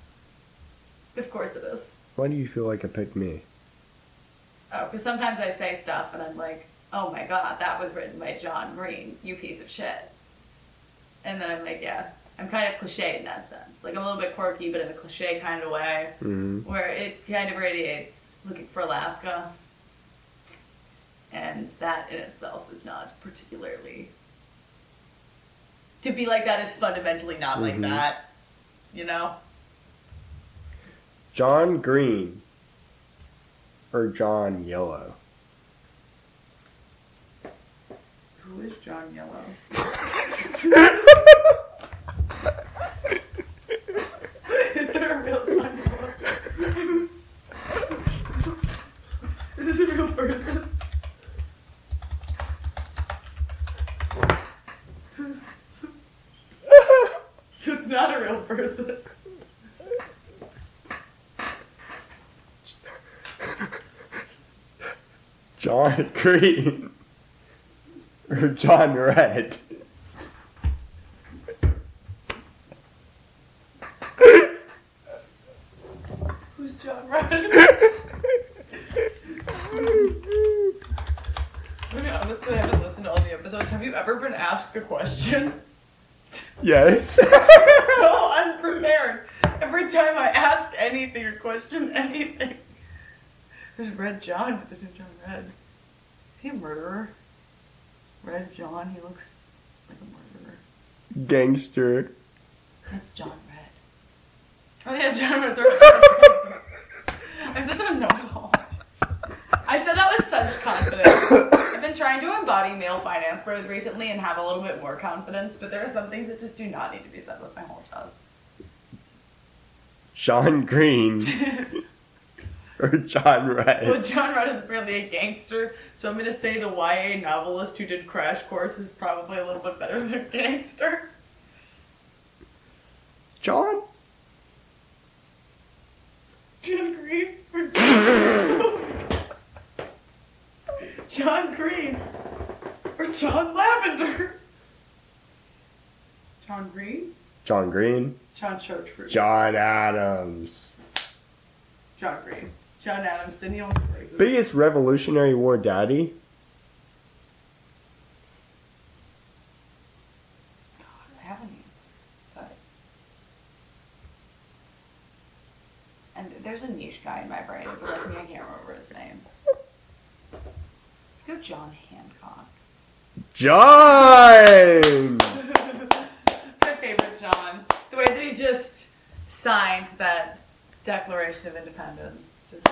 B: Of course it is.
A: Why do you feel like a pick me?
B: Oh, because sometimes I say stuff and I'm like, oh my god, that was written by John Green, you piece of shit. And then I'm like, yeah, I'm kind of cliche in that sense. Like I'm a little bit quirky, but in a cliche kind of way,
A: hmm
B: where it kind of radiates looking for Alaska. And that in itself is not particularly. To be like that is fundamentally not like
A: Mhm.
B: that. You know?
A: John Green or John Yellow?
B: Who is John Yellow? is there a real John Yellow? is this a real person? So it's not a real person.
A: John Green or John Red?
B: Who's John Red? I mean, honestly, I haven't listened to all the episodes. Have you ever been asked a question?
A: Yes.
B: so unprepared. Every time I ask anything or question anything. There's Red John, but there's no John Red. Is he a murderer? Red John, he looks like a murderer.
A: Gangster.
B: That's John Red. Oh yeah, John Red's right. I'm such a know-it-all. I said that with such confidence. I've been trying to embody male finance bros recently and have a little bit more confidence, but there are some things that just do not need to be said with my whole chest.
A: Sean Green or John
B: Well, John Rudd is apparently a gangster, so I'm gonna say the YA novelist who did Crash Course is probably a little bit better than a gangster.
A: John?
B: John Green or John Green or John Lavender. John Green,
A: John Green.
B: John Chartreuse,
A: John Adams.
B: John Green, John Adams. Didn't he own slaves?
A: Biggest Revolutionary War daddy?
B: I have an answer, but and there's a niche guy in my brain, but like me, I can't remember his name. Let's go, John Hancock.
A: John!
B: my favorite John. The way that he just signed that Declaration of Independence. Just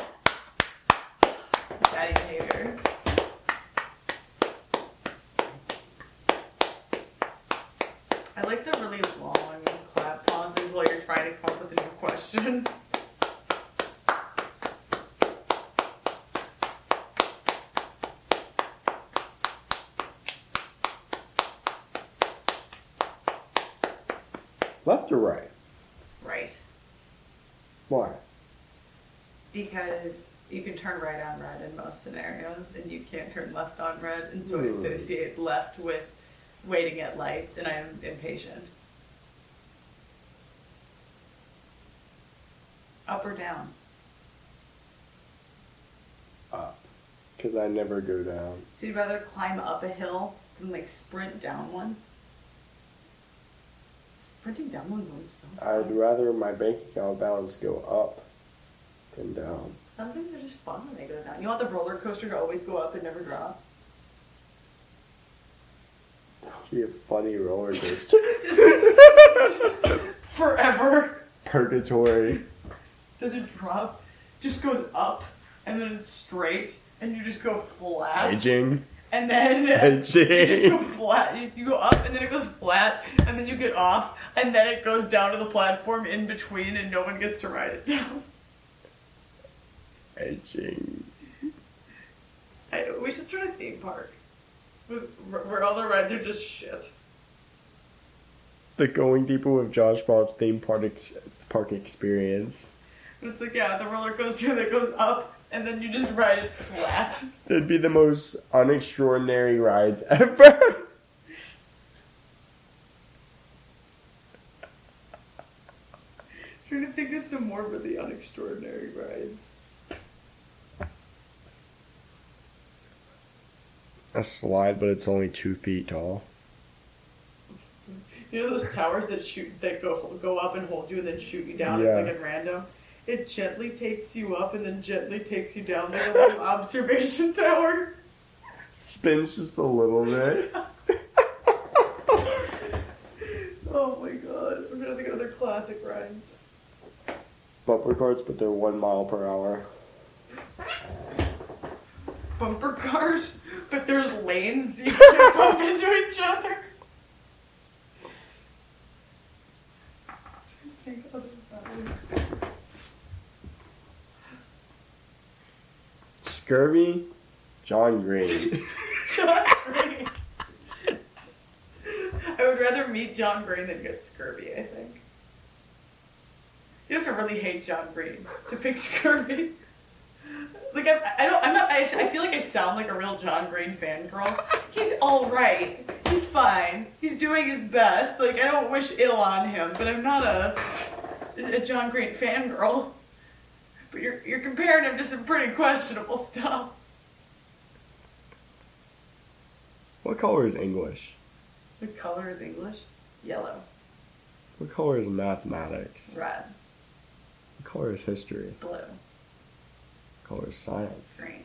B: daddy behavior. I like the really long clap pauses while you're trying to come up with a new question.
A: Left or right? Why?
B: Because you can turn right on red in most scenarios, and you can't turn left on red, and so I
A: Hmm.
B: associate left with waiting at lights, and I am impatient. Up or down?
A: Up. Because I never go down.
B: So you'd rather climb up a hill than like sprint down one? Sprinting down one's always so
A: I'd
B: fun.
A: rather my bank account balance go up than down.
B: Um, Some things are just fun when they go down. You want the roller coaster to always go up and never drop?
A: Be a funny roller coaster.
B: Forever.
A: Purgatory.
B: Does it drop? Just goes up and then it's straight and you just go flat.
A: Aging.
B: And then you just go flat. You- You go up and then it goes flat and then you get off and then it goes down to the platform in between and no one gets to ride it down.
A: Aging.
B: I, we should start a theme park. With, where all the rides are just shit.
A: The Going Deeper with Josh Balch's theme park, ex- park experience.
B: And it's like, yeah, the roller coaster that goes up and then you just ride it flat.
A: That'd be the most unextraordinary rides ever.
B: trying to think of some more really unextraordinary rides.
A: A slide, but it's only two feet tall.
B: You know those towers that shoot that go go up and hold you and then shoot you down
A: Yeah.
B: like at random? It gently takes you up and then gently takes you down like a little observation tower.
A: Spins just a little bit.
B: Oh my god. I'm trying to think of other classic rides.
A: Bumper carts, but they're one mile per hour.
B: Bumper cars, but there's lanes you can't bump into each other. Think of other.
A: Scurvy, John Green.
B: John Green. I would rather meet John Green than get scurvy, I think. You have to really hate John Green to pick scurvy. Like I, I don't, I'm not. I, I feel like I sound like a real John Green fangirl. He's all right. He's fine. He's doing his best. Like I don't wish ill on him, but I'm not a a John Green fangirl. But you're you're comparing him to some pretty questionable stuff.
A: What color is English?
B: What color is English? Yellow.
A: What color is mathematics?
B: Red.
A: What color is history?
B: Blue.
A: Color is science?
B: Green.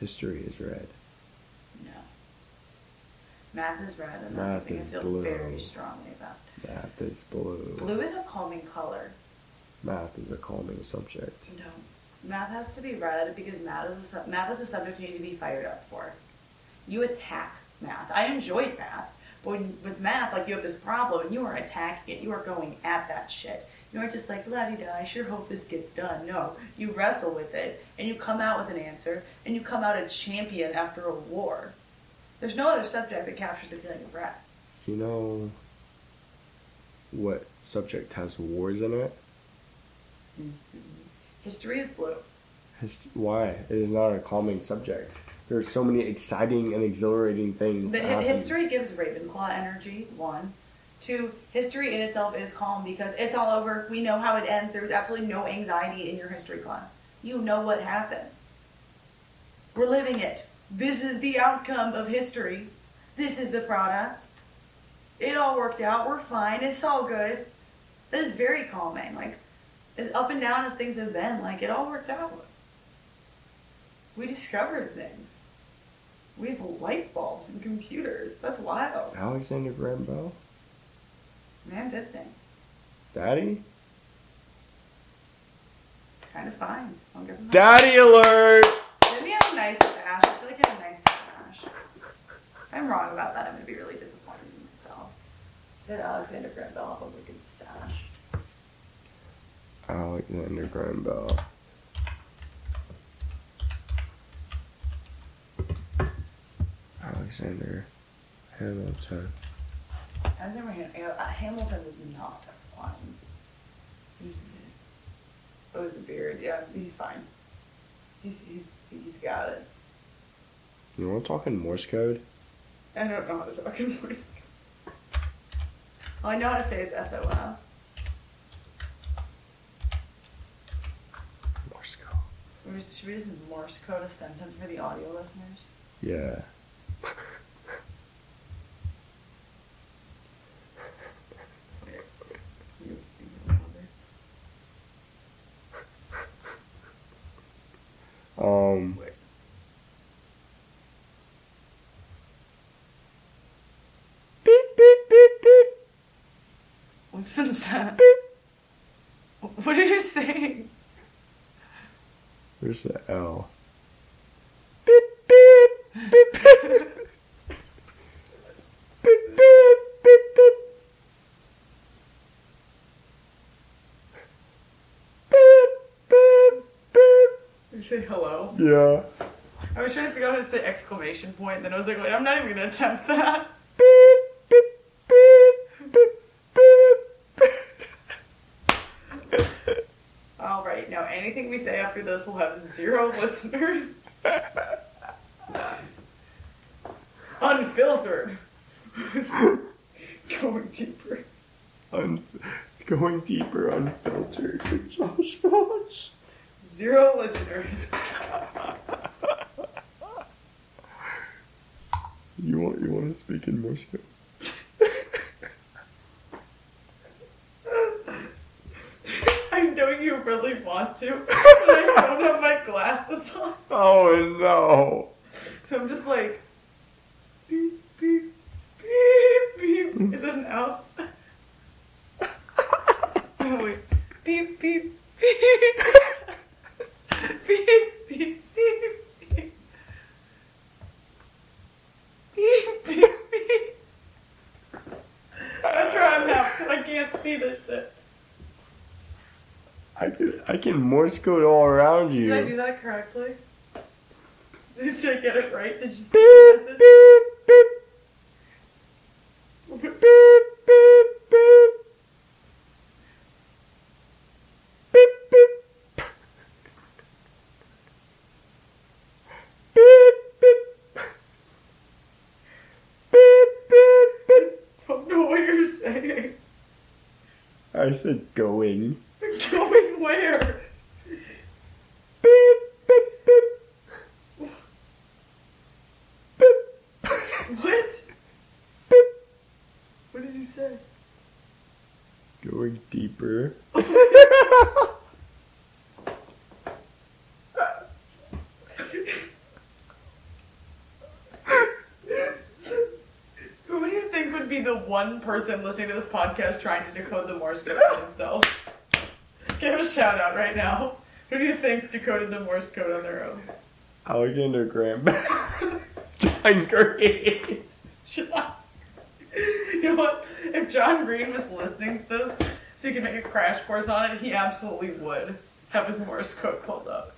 A: History is red.
B: No. Math is red, and that's
A: Math
B: something I feel
A: blue.
B: very strongly about.
A: Math is blue.
B: Blue is a calming color.
A: Math is a calming subject.
B: No, math has to be read because math is a math is a subject you need to be fired up for. You attack math. I enjoyed math, but when, with math, like you have this problem and you are attacking it. You are going at that shit. You aren't just like la di da. I sure hope this gets done. No, you wrestle with it and you come out with an answer and you come out a champion after a war. There's no other subject that captures the feeling of breath.
A: You know what subject has wars in it? Hmm.
B: History is blue.
A: Why? It is not a calming subject. There's so many exciting and exhilarating things.
B: Hi- history gives Ravenclaw energy. One, two. History in itself is calm because it's all over. We know how it ends. There's absolutely no anxiety in your history class. You know what happens. We're living it. This is the outcome of history. This is the product. It all worked out. We're fine. It's all good. That is very calming. Like as up and down as things have been, like it all worked out. We discovered things. We have light bulbs and computers. That's wild.
A: Alexander Graham Bell?
B: Man did things.
A: Daddy?
B: Kind of fine. I'll give him that.
A: Daddy alert!
B: Didn't he have a nice stash? I feel like he had a nice stash. If I'm wrong about that, I'm going to be really disappointed in myself. Did Alexander Graham Bell have a wicked stash?
A: Alexander Graham Bell. Alexander Hamilton.
B: Alexander uh, Hamilton is not fine. Oh, a beard. Yeah, he's fine. He's, he's, he's got it.
A: You want to talk in Morse code?
B: I don't know how to talk in Morse. All I know how to say is SOS.
A: Morse code.
B: Should we just Morse code a sentence for the audio listeners?
A: Yeah.
B: Wait, you, you remember?
A: Um.
B: Wait.
A: Beep beep beep beep.
B: What was that? What are you saying?
A: Where's the L? Beep beep beep beep. Beep beep beep beep. Beep beep beep.
B: Did you say hello?
A: Yeah.
B: I was trying to figure out how to say exclamation point, then I was like, wait, I'm not even gonna attempt that.
A: Beep beep beep beep beep.
B: All right, now anything we say after this will have zero listeners. Unfiltered. Going deeper.
A: Un- going deeper, unfiltered with Josh Balch.
B: Zero listeners.
A: You want you want to speak in Morse code?
B: I know you really want to, I don't have my glasses on.
A: Oh no!
B: So I'm just like, beep, beep, beep, beep. Is this an L? oh, wait. Beep, beep, beep. beep, beep, beep, beep. Beep, beep, beep. That's where I'm at. I can't see this shit.
A: I can Can Morse all around you.
B: Did I do that correctly? Did I get it right? Did you
A: Beep beep beep beep beep beep. Beep beep. Beep beep. Beep beep beep.
B: I don't know what you're saying.
A: I said going.
B: Going where?
A: Beep beep beep. Beep.
B: What?
A: Beep.
B: What did you say?
A: Going deeper.
B: Who do you think would be the one person listening to this podcast trying to decode the Morse code for themselves? Give a shout out right now. Who do you think decoded the Morse code on their own?
A: Alexander Graham. John Green.
B: John. You know what? If John Green was listening to this, so he could make a crash course on it, he absolutely would have his Morse code pulled up.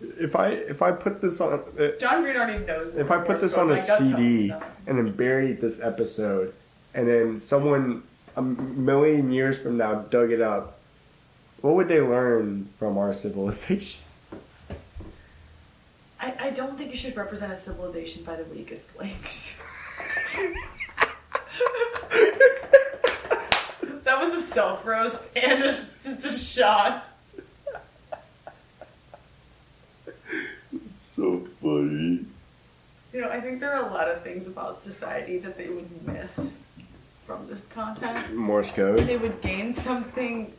A: If I if I put this on uh,
B: John Green already knows.
A: if I put
B: Morse
A: this
B: code.
A: on a
B: My gut tells me
A: CD and then buried this episode, and then someone a million years from now dug it up, what would they learn from our civilization?
B: I, I don't think you should represent a civilization by the weakest links. that was a self roast and a, just a shot.
A: It's so funny.
B: You know, I think there are a lot of things about society that they would miss from this content.
A: Morse code.
B: They would gain something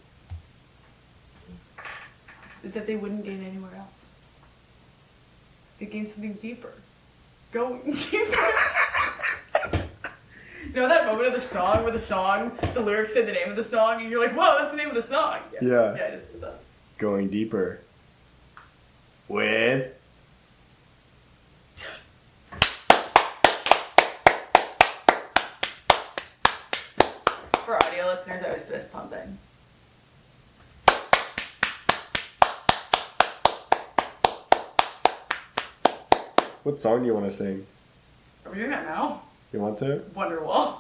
B: that they wouldn't gain anywhere else. They gain something deeper. Going deeper. You know that moment of the song where the song, the lyrics say the name of the song, and you're like, whoa, that's the name of the song.
A: Yeah.
B: Yeah, I just did that.
A: Going deeper. With
B: For audio listeners, I was fist pumping.
A: what song do you want to sing?
B: Are we doing that now?
A: You want to?
B: Wonderwall.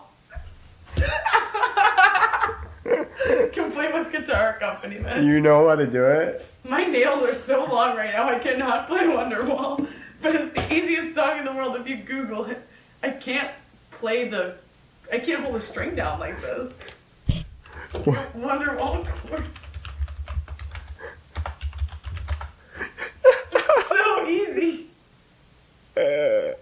B: Complete with guitar accompaniment.
A: You know how to do it?
B: My nails are so long right now, I cannot play Wonderwall. But it's the easiest song in the world if you Google it. I can't play the. I can't hold a string down like this. Wonderwall chords. So easy.
A: Uh,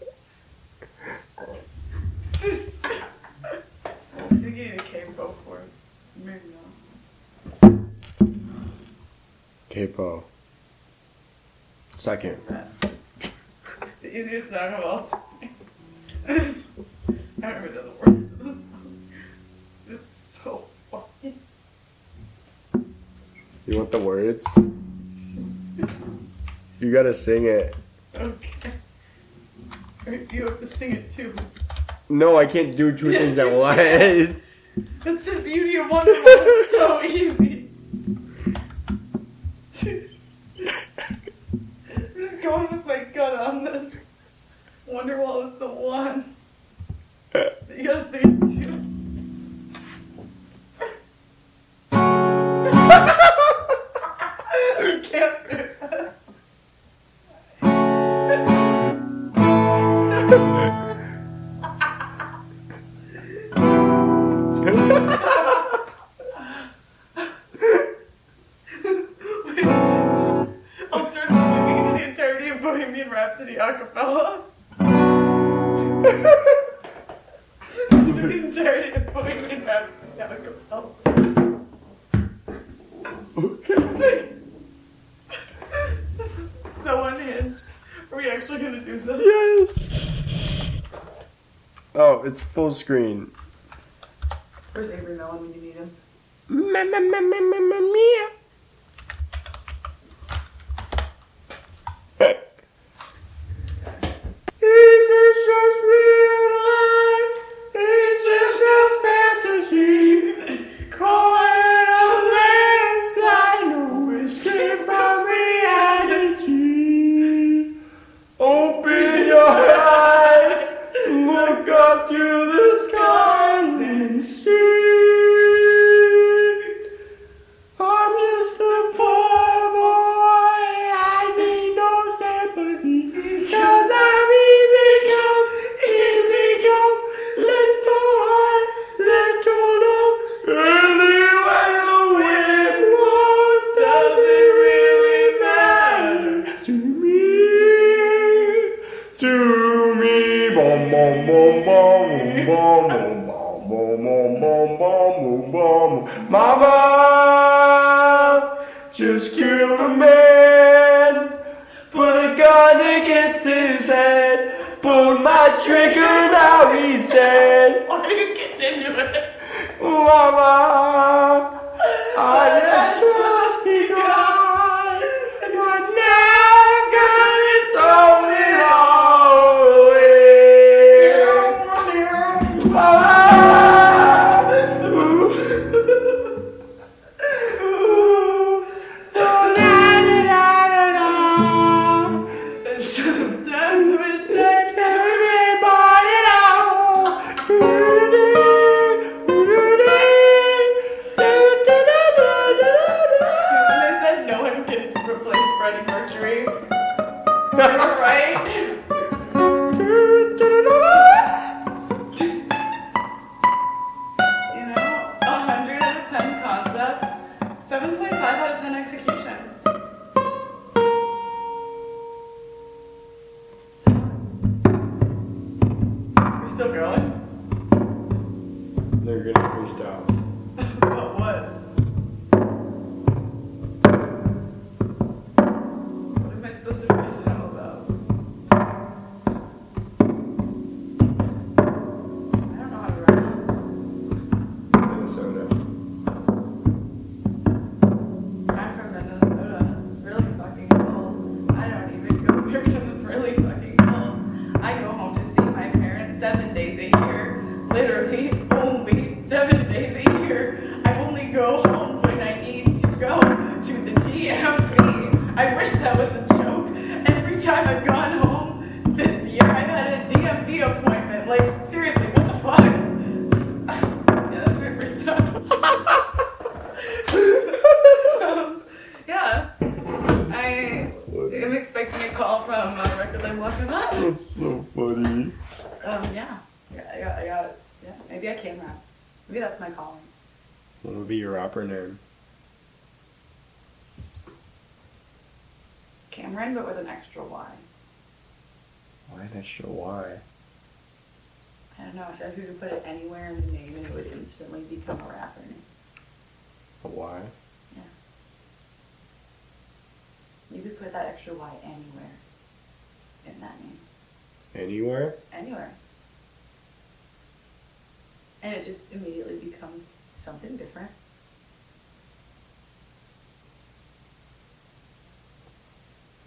B: Capo.
A: Second.
B: It's the easiest song of all time. I don't remember the words to this song. It's so funny.
A: You want the words? You gotta sing it.
B: Okay. You have to sing it too.
A: No, I can't do two
B: Yes,
A: things at once.
B: That's the beauty of Wonderwall. It's so easy.
A: It's full screen.
B: Where's Avery Mellon when you need him?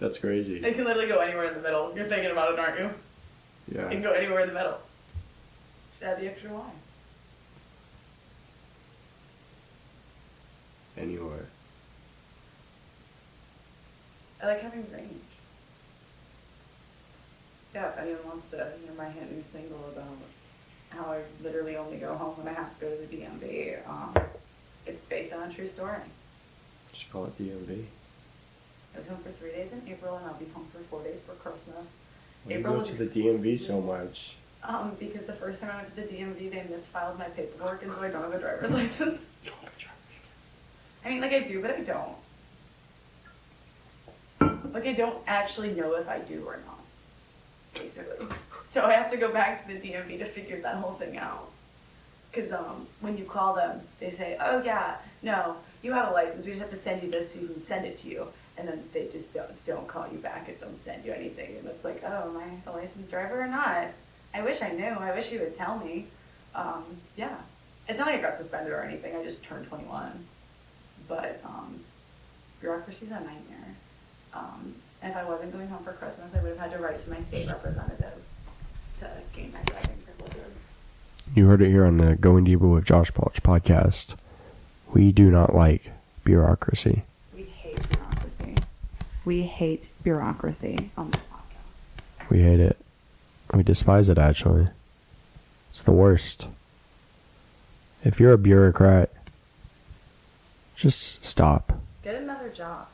B: That's
A: crazy.
B: It can literally go anywhere in the middle. You're thinking about it, aren't you? Yeah. It can go anywhere in the middle. Just add the extra Y.
A: Anywhere.
B: I like having range. Yeah, if anyone wants to hear my hit new single about how I literally only go home when I have to go to the DMV, um, it's based on a true story.
A: Just call it DMV.
B: I was home for three days in April, and I'll be home for four days for Christmas.
A: You
B: April
A: go
B: was
A: to the DMV so much?
B: Um, because the first time I went to the DMV, they misfiled my paperwork, and so I don't have a driver's license. I mean, like I do, but I don't. Like I don't actually know if I do or not, basically. So I have to go back to the DMV to figure that whole thing out. Cause um, when you call them, they say, "Oh yeah, no, you have a license. We just have to send you this so you can send it to you." And then they just don't don't call you back and don't send you anything. And it's like, "Oh, am I a licensed driver or not?" I wish I knew. I wish you would tell me. Um, yeah, it's not like I got suspended or anything. I just turned 21 but um, bureaucracy's a nightmare. Um, and if I wasn't going home for Christmas, I would have had to write to my state representative to gain my driving privileges.
A: You heard it here on the Going Deeper with Josh Balch podcast. We do not like bureaucracy.
B: We hate bureaucracy. We hate bureaucracy on this podcast.
A: We hate it. We despise it, actually. It's the worst. If you're a bureaucrat, just stop.
B: Get another job.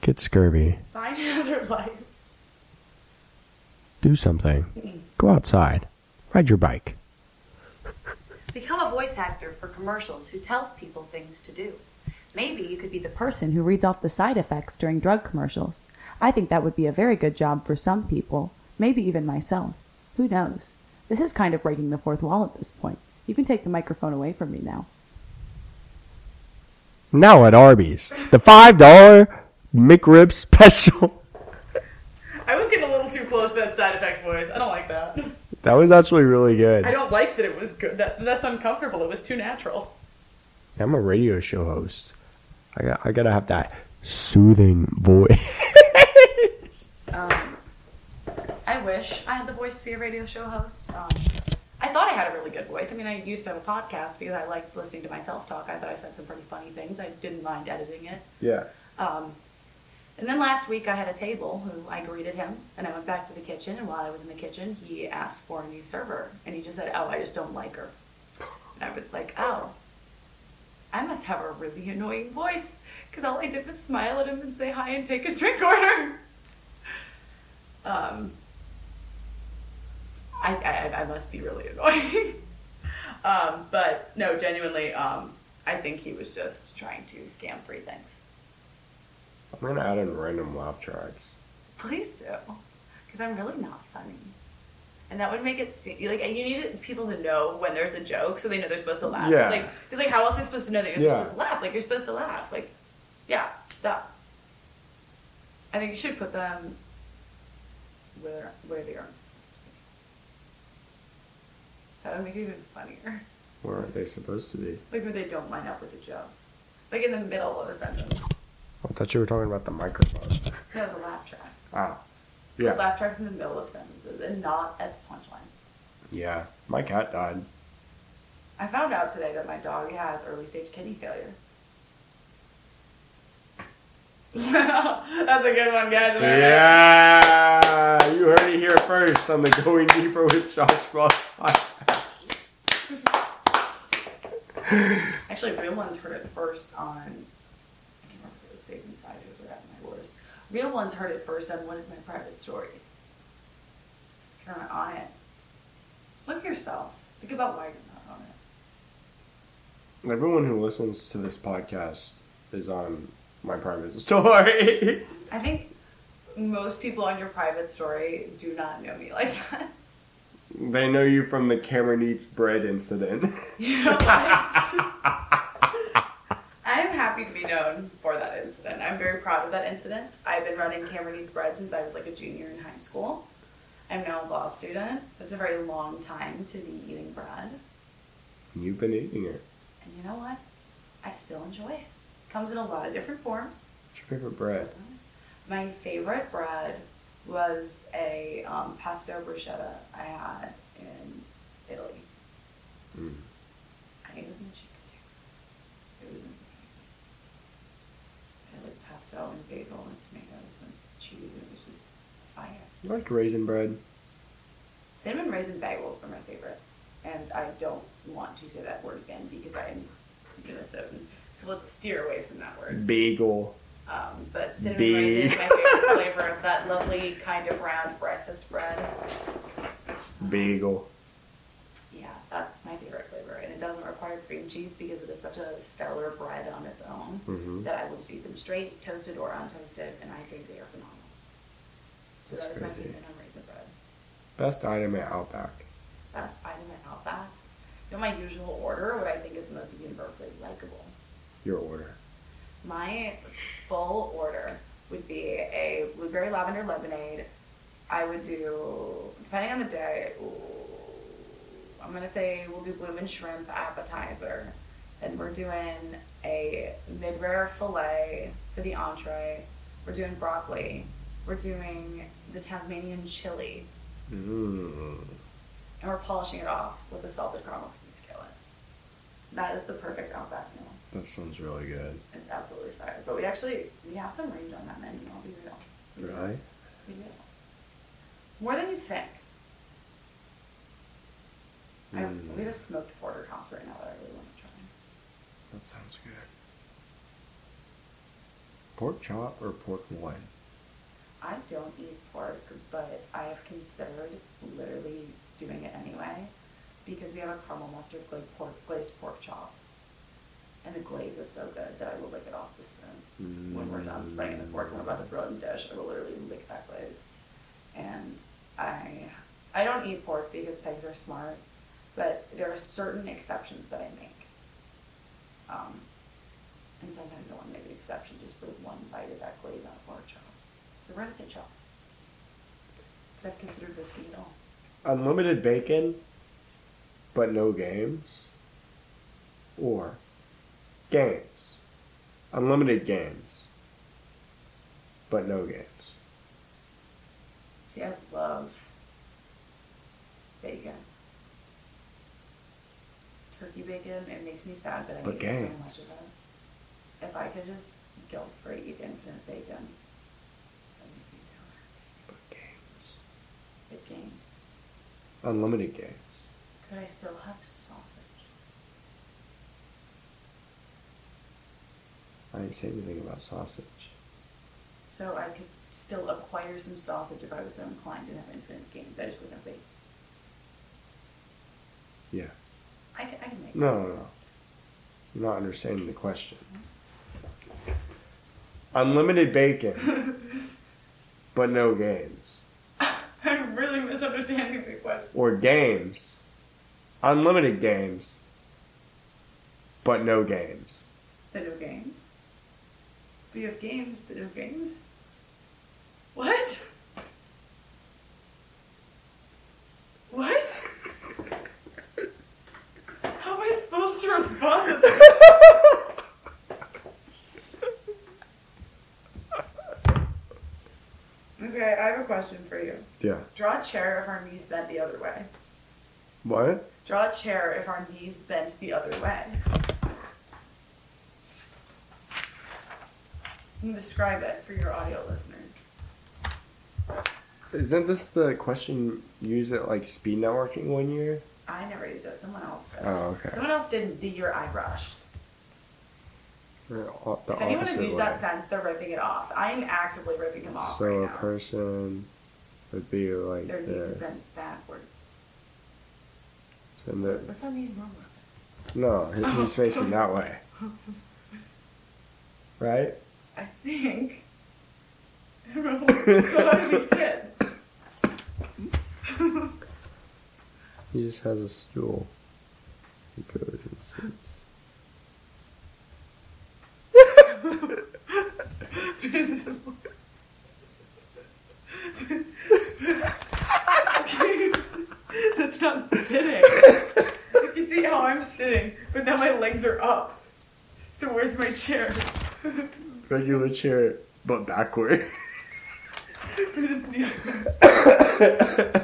A: Get scurvy.
B: Find another life.
A: Do something. Mm-hmm. Go outside. Ride your bike.
D: Become a voice actor for commercials who tells people things to do. Maybe you could be the person who reads off the side effects during drug commercials. I think that would be a very good job for some people, maybe even myself. Who knows? This is kind of breaking the fourth wall at this point. You can take the microphone away from me now.
A: Now at Arby's, the $5 McRib special.
B: I was getting a little too close to that side effect voice. I don't like that.
A: That was actually really good.
B: I don't like that it was good. That, that's uncomfortable. It was too natural.
A: I'm a radio show host. I got, I gotta have that soothing voice.
B: Um, I wish I had the voice to be a radio show host. Um, I thought I had a really good voice. I mean, I used to have a podcast because I liked listening to myself talk. I thought I said some pretty funny things. I didn't mind editing it.
A: yeah.
B: Um, and then last week I had a table who I greeted him and I went back to the kitchen and while I was in the kitchen he asked for a new server and he just said, "Oh, I just don't like her." And I was like, "Oh, I must have a really annoying voice because all I did was smile at him and say hi and take his drink order." Um, I, I, I must be really annoying. um, but no, genuinely, um, I think he was just trying to scam free things.
A: I'm gonna add in random laugh tracks.
B: Please do, because I'm really not funny. And that would make it seem like you need people to know when there's a joke, so they know they're supposed to laugh.
A: Yeah.
B: It's like, it's like how else are you supposed to know that you're
A: Yeah.
B: supposed to laugh? Like you're supposed to laugh. Like, yeah, duh. I think you should put them where where they aren't supposed to be. That would make it even funnier.
A: Where aren't they supposed to be?
B: Like where they don't line up with the joke. Like in the middle of a sentence.
A: I thought you were talking about the microphone.
B: No, the laugh track. The
A: yeah,
B: laugh track's in the middle of sentences and not at punchlines.
A: yeah. My cat died.
B: I found out today that my dog has early stage kidney failure. That's a good one, guys.
A: Yeah, you heard it here first on the Going Deeper with Josh Ross podcast.
B: Actually, Real Ones heard it first on. I can't remember if it was Safe Insiders or At My Worst. Real Ones heard it first on one of my private stories. If you're not on it, look at yourself. Think about why you're not on it.
A: Everyone who listens to this podcast is on my private story.
B: I think most people on your private story do not know me like that.
A: they know you from the Camryn Eats Bread incident.
B: You know what? Happy to be known for that incident. I'm very proud of that incident. I've been running Camryn Eats Bread since I was like a junior in high school. I'm now a law student. That's a very long time to be eating bread.
A: You've been eating it.
B: And you know what? I still enjoy it. Comes in a lot of different forms.
A: What's your favorite bread?
B: My favorite bread was a um, pesto bruschetta I had in Italy.
A: Mm.
B: I think it was in the chicken too. It was amazing. I had like pesto and basil and tomatoes and cheese. And it was just fire.
A: You like raisin bread?
B: Cinnamon raisin bagels are my favorite. And I don't want to say that word again because I'm Minnesotan. So let's steer away from that word.
A: Bagel.
B: Um, but cinnamon
A: Big.
B: raisin is my favorite flavor of that lovely kind of round breakfast bread.
A: Bagel.
B: That's my favorite flavor. And it doesn't require cream cheese because it is such a stellar bread on its own
A: Mhm.
B: that I will just eat them straight, toasted or untoasted, and I think they are phenomenal. So
A: That's
B: that is my favorite on raisin bread.
A: Best item at Outback.
B: Best item at Outback. You know my usual order, what I think is the most universally likable.
A: Your order.
B: My full order would be a blueberry lavender lemonade. I would do, depending on the day, ooh, I'm gonna say we'll do bloomin' shrimp appetizer. Then we're doing a mid-rare filet for the entree. We're doing broccoli. We're doing the Tasmanian chili.
A: Mm.
B: And we're polishing it off with a salted caramel the skillet. That is the perfect Outback meal.
A: That sounds really good.
B: It's absolutely fire. But we actually we have some range on that menu. I'll be real. We do. We do. More than you'd think. I,
A: Mm.
B: we have a smoked porterhouse right now that I really want to try.
A: That sounds good. Pork chop or pork loin?
B: I don't eat pork, but I have considered literally doing it anyway because we have a caramel mustard gla- pork, glazed pork chop. And the glaze is so good that I will lick it off the spoon. When we're done spraying the pork and we're about to throw it in the dish, I will literally lick that glaze. And I I don't eat pork because pigs are smart, but there are certain exceptions that I make. Um, and sometimes I want to make an exception just for one bite of that glaze on a pork chop. So we're gonna say chop. Because I've considered whiskey at all.
A: Unlimited bacon, but no games? Or games. Unlimited games, but no games.
B: See, I love bacon. Turkey bacon, it makes me sad that I
A: But
B: eat so much of it. If I could just guilt free eat infinite bacon, that'd make me so happy.
A: But games.
B: Big games.
A: Unlimited games.
B: Could I still have sausage?
A: I didn't say anything about sausage.
B: So I could still acquire some sausage if I was so inclined and have infinite games. I just wouldn't have bacon.
A: Yeah.
B: I can, I can make
A: No, no, no. You're not understanding the question. Unlimited bacon, but no games.
B: I'm really misunderstanding the question.
A: or games. Unlimited games, but no games.
B: But no games. But you have games, but no games. What? How am I supposed to respond? Okay, I have a question for you.
A: Yeah.
B: Draw a chair if our knees bent the other way.
A: What?
B: Draw a chair if our knees bent the other way. And describe it for your audio listeners.
A: Isn't this the question used at like speed networking one year?
B: I never used it. Someone else did.
A: Oh, okay.
B: Someone else did the.
A: Or o- The
B: If anyone has used
A: way.
B: that sense, they're ripping it off. I am actively ripping them off
A: So
B: right
A: a
B: now.
A: person would be like
B: Their knees are
A: this.
B: bent backwards.
A: And the,
B: What's that mean wrong with
A: no, he- he's facing that way. Right?
B: I think. I don't know. so how does he sit?
A: He just has a stool. He goes and sits.
B: That's not sitting. you see how I'm sitting, but now my legs are up. So where's my chair?
A: Regular chair, but backward.
B: His knees-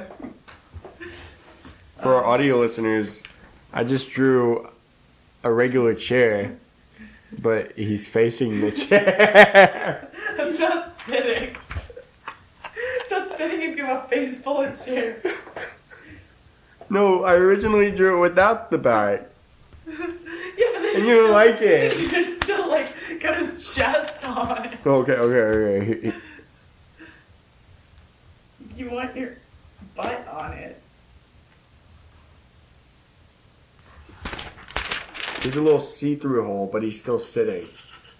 A: For our audio listeners, I just drew a regular chair, but he's facing the chair.
B: That's not sitting. It's not sitting if you have a face full of chairs.
A: no, I originally drew it without the back,
B: Yeah, but then
A: and you don't like it.
B: you're still like got his chest on.
A: Okay, okay, okay.
B: You want your butt on it.
A: There's a little see-through hole, but he's still sitting.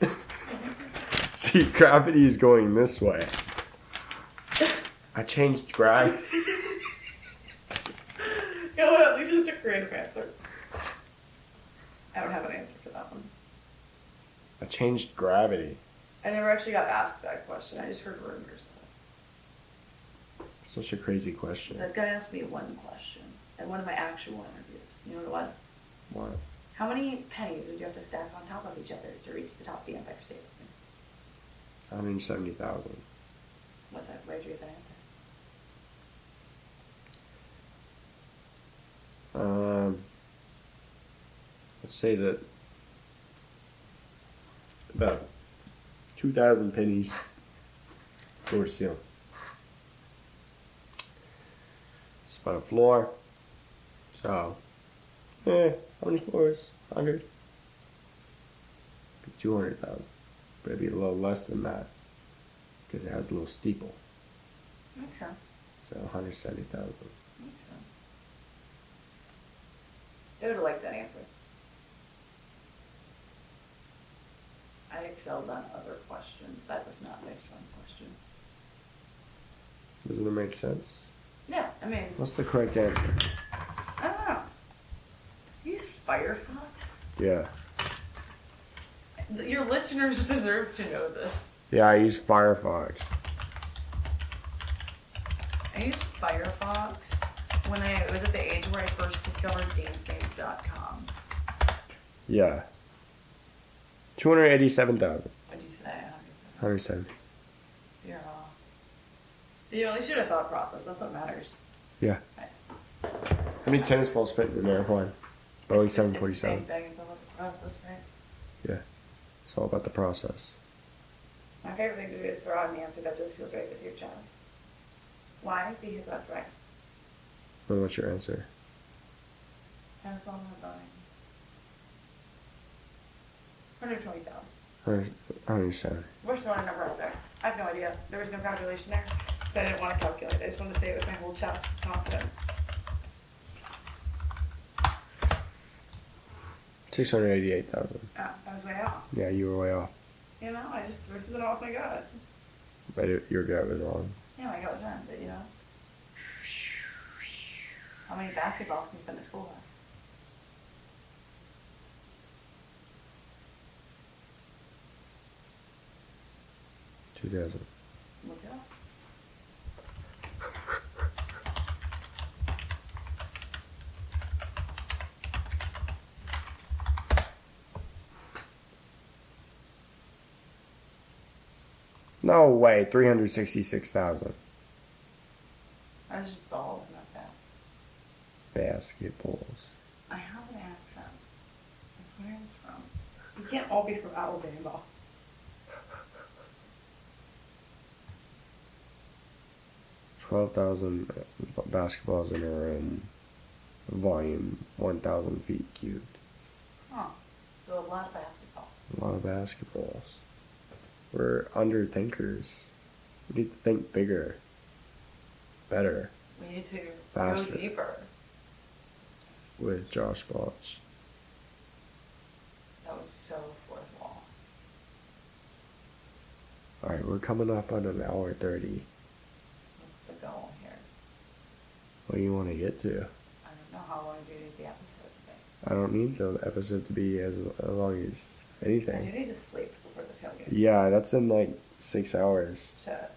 A: See, gravity is going this way. I changed gravity.
B: You know what? At least just a creative answer. I don't have an answer for that one.
A: I changed gravity.
B: I never actually got asked that question. I just heard rumors
A: Such a crazy question.
B: That guy asked me one question at one of my actual interviews. You know what it was?
A: What?
B: How many pennies would you have to stack on top of each other to reach the top of the Empire State Building?
A: 170,000.
B: What's that? Where'd you get that answer?
A: Um, let's say that about 2,000 pennies floor to ceiling. Spot a floor. So, eh, how many floors? 100? 200,000. But it'd be a little less than that because it has a little steeple.
B: Makes sense.
A: So So 170,000.
B: Makes sense. I would have liked that answer. I excelled on other questions. That was not my strong question.
A: Doesn't it make sense?
B: Yeah, I mean,
A: What's the correct answer?
B: I don't know. Firefox?
A: Yeah.
B: Your listeners deserve to know this.
A: Yeah, I use Firefox.
B: I used Firefox when I was at the age where I first discovered GamesNames.com.
A: Yeah. 287,000.
B: What'd you say?
A: 170.
B: You're off. You know, you should have thought process. That's what matters.
A: Yeah.
B: Right.
A: How many tennis balls fit in an airplane? Oh,
B: Boeing the- It's the
A: 747.
B: same thing. It's all about the process, right?
A: Yeah. It's all about the process.
B: My favorite thing to do is throw out an answer that just feels right with your chest. Why? Because that's right.
A: And what's your answer?
B: Tennis ball not Boeing. 120,000.
A: 100 170.
B: We're throwing a number out there. I have no idea. There was no calculation there. So I didn't want to calculate. I just wanted to say it with my whole chest confidence.
A: 688,000.
B: Oh, uh, I was way off.
A: Yeah, you were way off.
B: You know, I just threw something off my gut.
A: But it, your gut was wrong.
B: Yeah, my gut was wrong, but you know. How many basketballs can you fit in a schoolhouse?
A: Two thousand.
B: Look it up.
A: No way, three hundred sixty-six thousand
B: I was just bald, not fast.
A: basketballs.
B: I have an accent. That's where I'm from. You can't all be from Alabama.
A: Twelve thousand basketballs in a room. Volume one thousand feet cubed.
B: Huh. So a lot of basketballs.
A: A lot of basketballs. We're underthinkers. We need to think bigger. Better.
B: We need to
A: Faster.
B: go deeper.
A: With Josh Balch.
B: That was so fourth wall.
A: Alright, we're coming up on an hour thirty.
B: What's the goal here?
A: What do you want to get to?
B: I don't know how long do you need the episode to be.
A: I don't need the episode to be as as long as anything.
B: I do need to sleep before this.
A: Yeah, that's in like six hours.
B: Shit.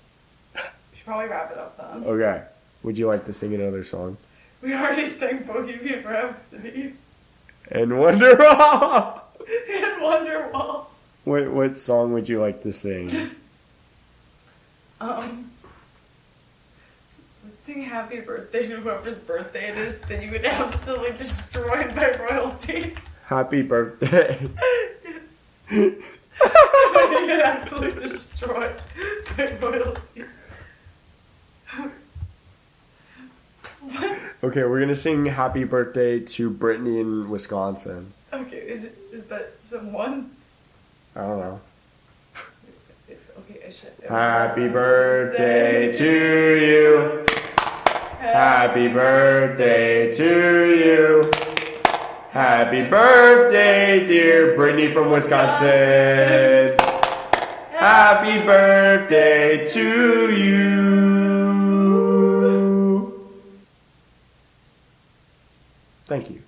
B: We should probably wrap it up then.
A: Okay. Would you like to sing another song?
B: We already sang Bohemian Rhapsody
A: And Wonderwall.
B: and Wonderwall.
A: what what song would you like to sing?
B: Um, let's sing Happy Birthday to whoever's birthday it is Then you get absolutely destroyed by royalties.
A: Happy birthday.
B: yes. You get absolutely destroyed by royalties.
A: Okay, we're gonna sing Happy Birthday to Brittany in Wisconsin.
B: Okay, is it, is that someone?
A: I don't know.
B: Okay, I should.
A: Happy birthday to you. Happy birthday to you. Happy birthday, dear Brittany from Wisconsin. Happy birthday to you. Thank you.